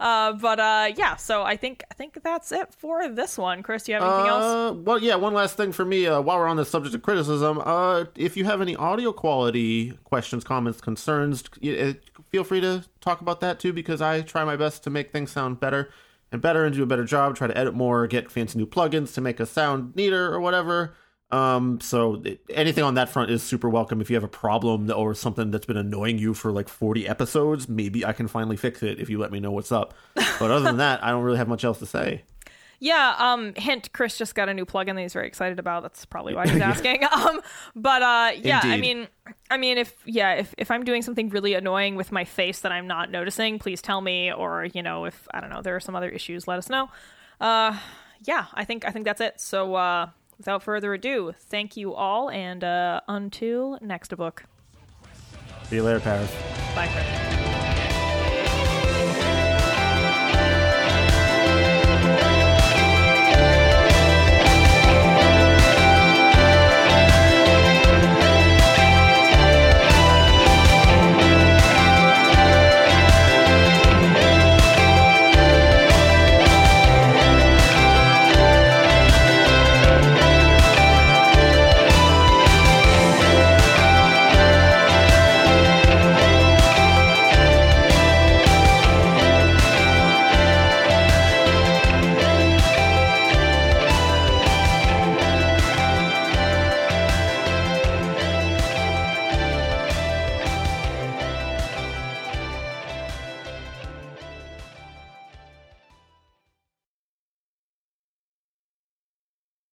uh, but uh, yeah, so I think I think that's it for this one. Chris, do you have anything else?
Well, yeah. One last thing for me, uh, while we're on the subject of criticism, uh, if you have any audio quality questions, comments, concerns, feel free to talk about that too, because I try my best to make things sound better and better and do a better job. Try to edit more, get fancy new plugins to make us sound neater or whatever. Um, so it, anything on that front is super welcome. If you have a problem or something that's been annoying you for like 40 episodes, maybe I can finally fix it if you let me know what's up. But other than that, I don't really have much else to say.
Yeah, um, hint, Chris just got a new plugin that he's very excited about. That's probably why he's asking. um, but uh, yeah, I mean, I mean, if yeah, if if I'm doing something really annoying with my face that I'm not noticing, please tell me. Or you know, if I don't know, there are some other issues, let us know. Uh, yeah, I think I think that's it. So uh, without further ado, thank you all, and uh, until next book.
See you later, Paris.
Bye, Chris.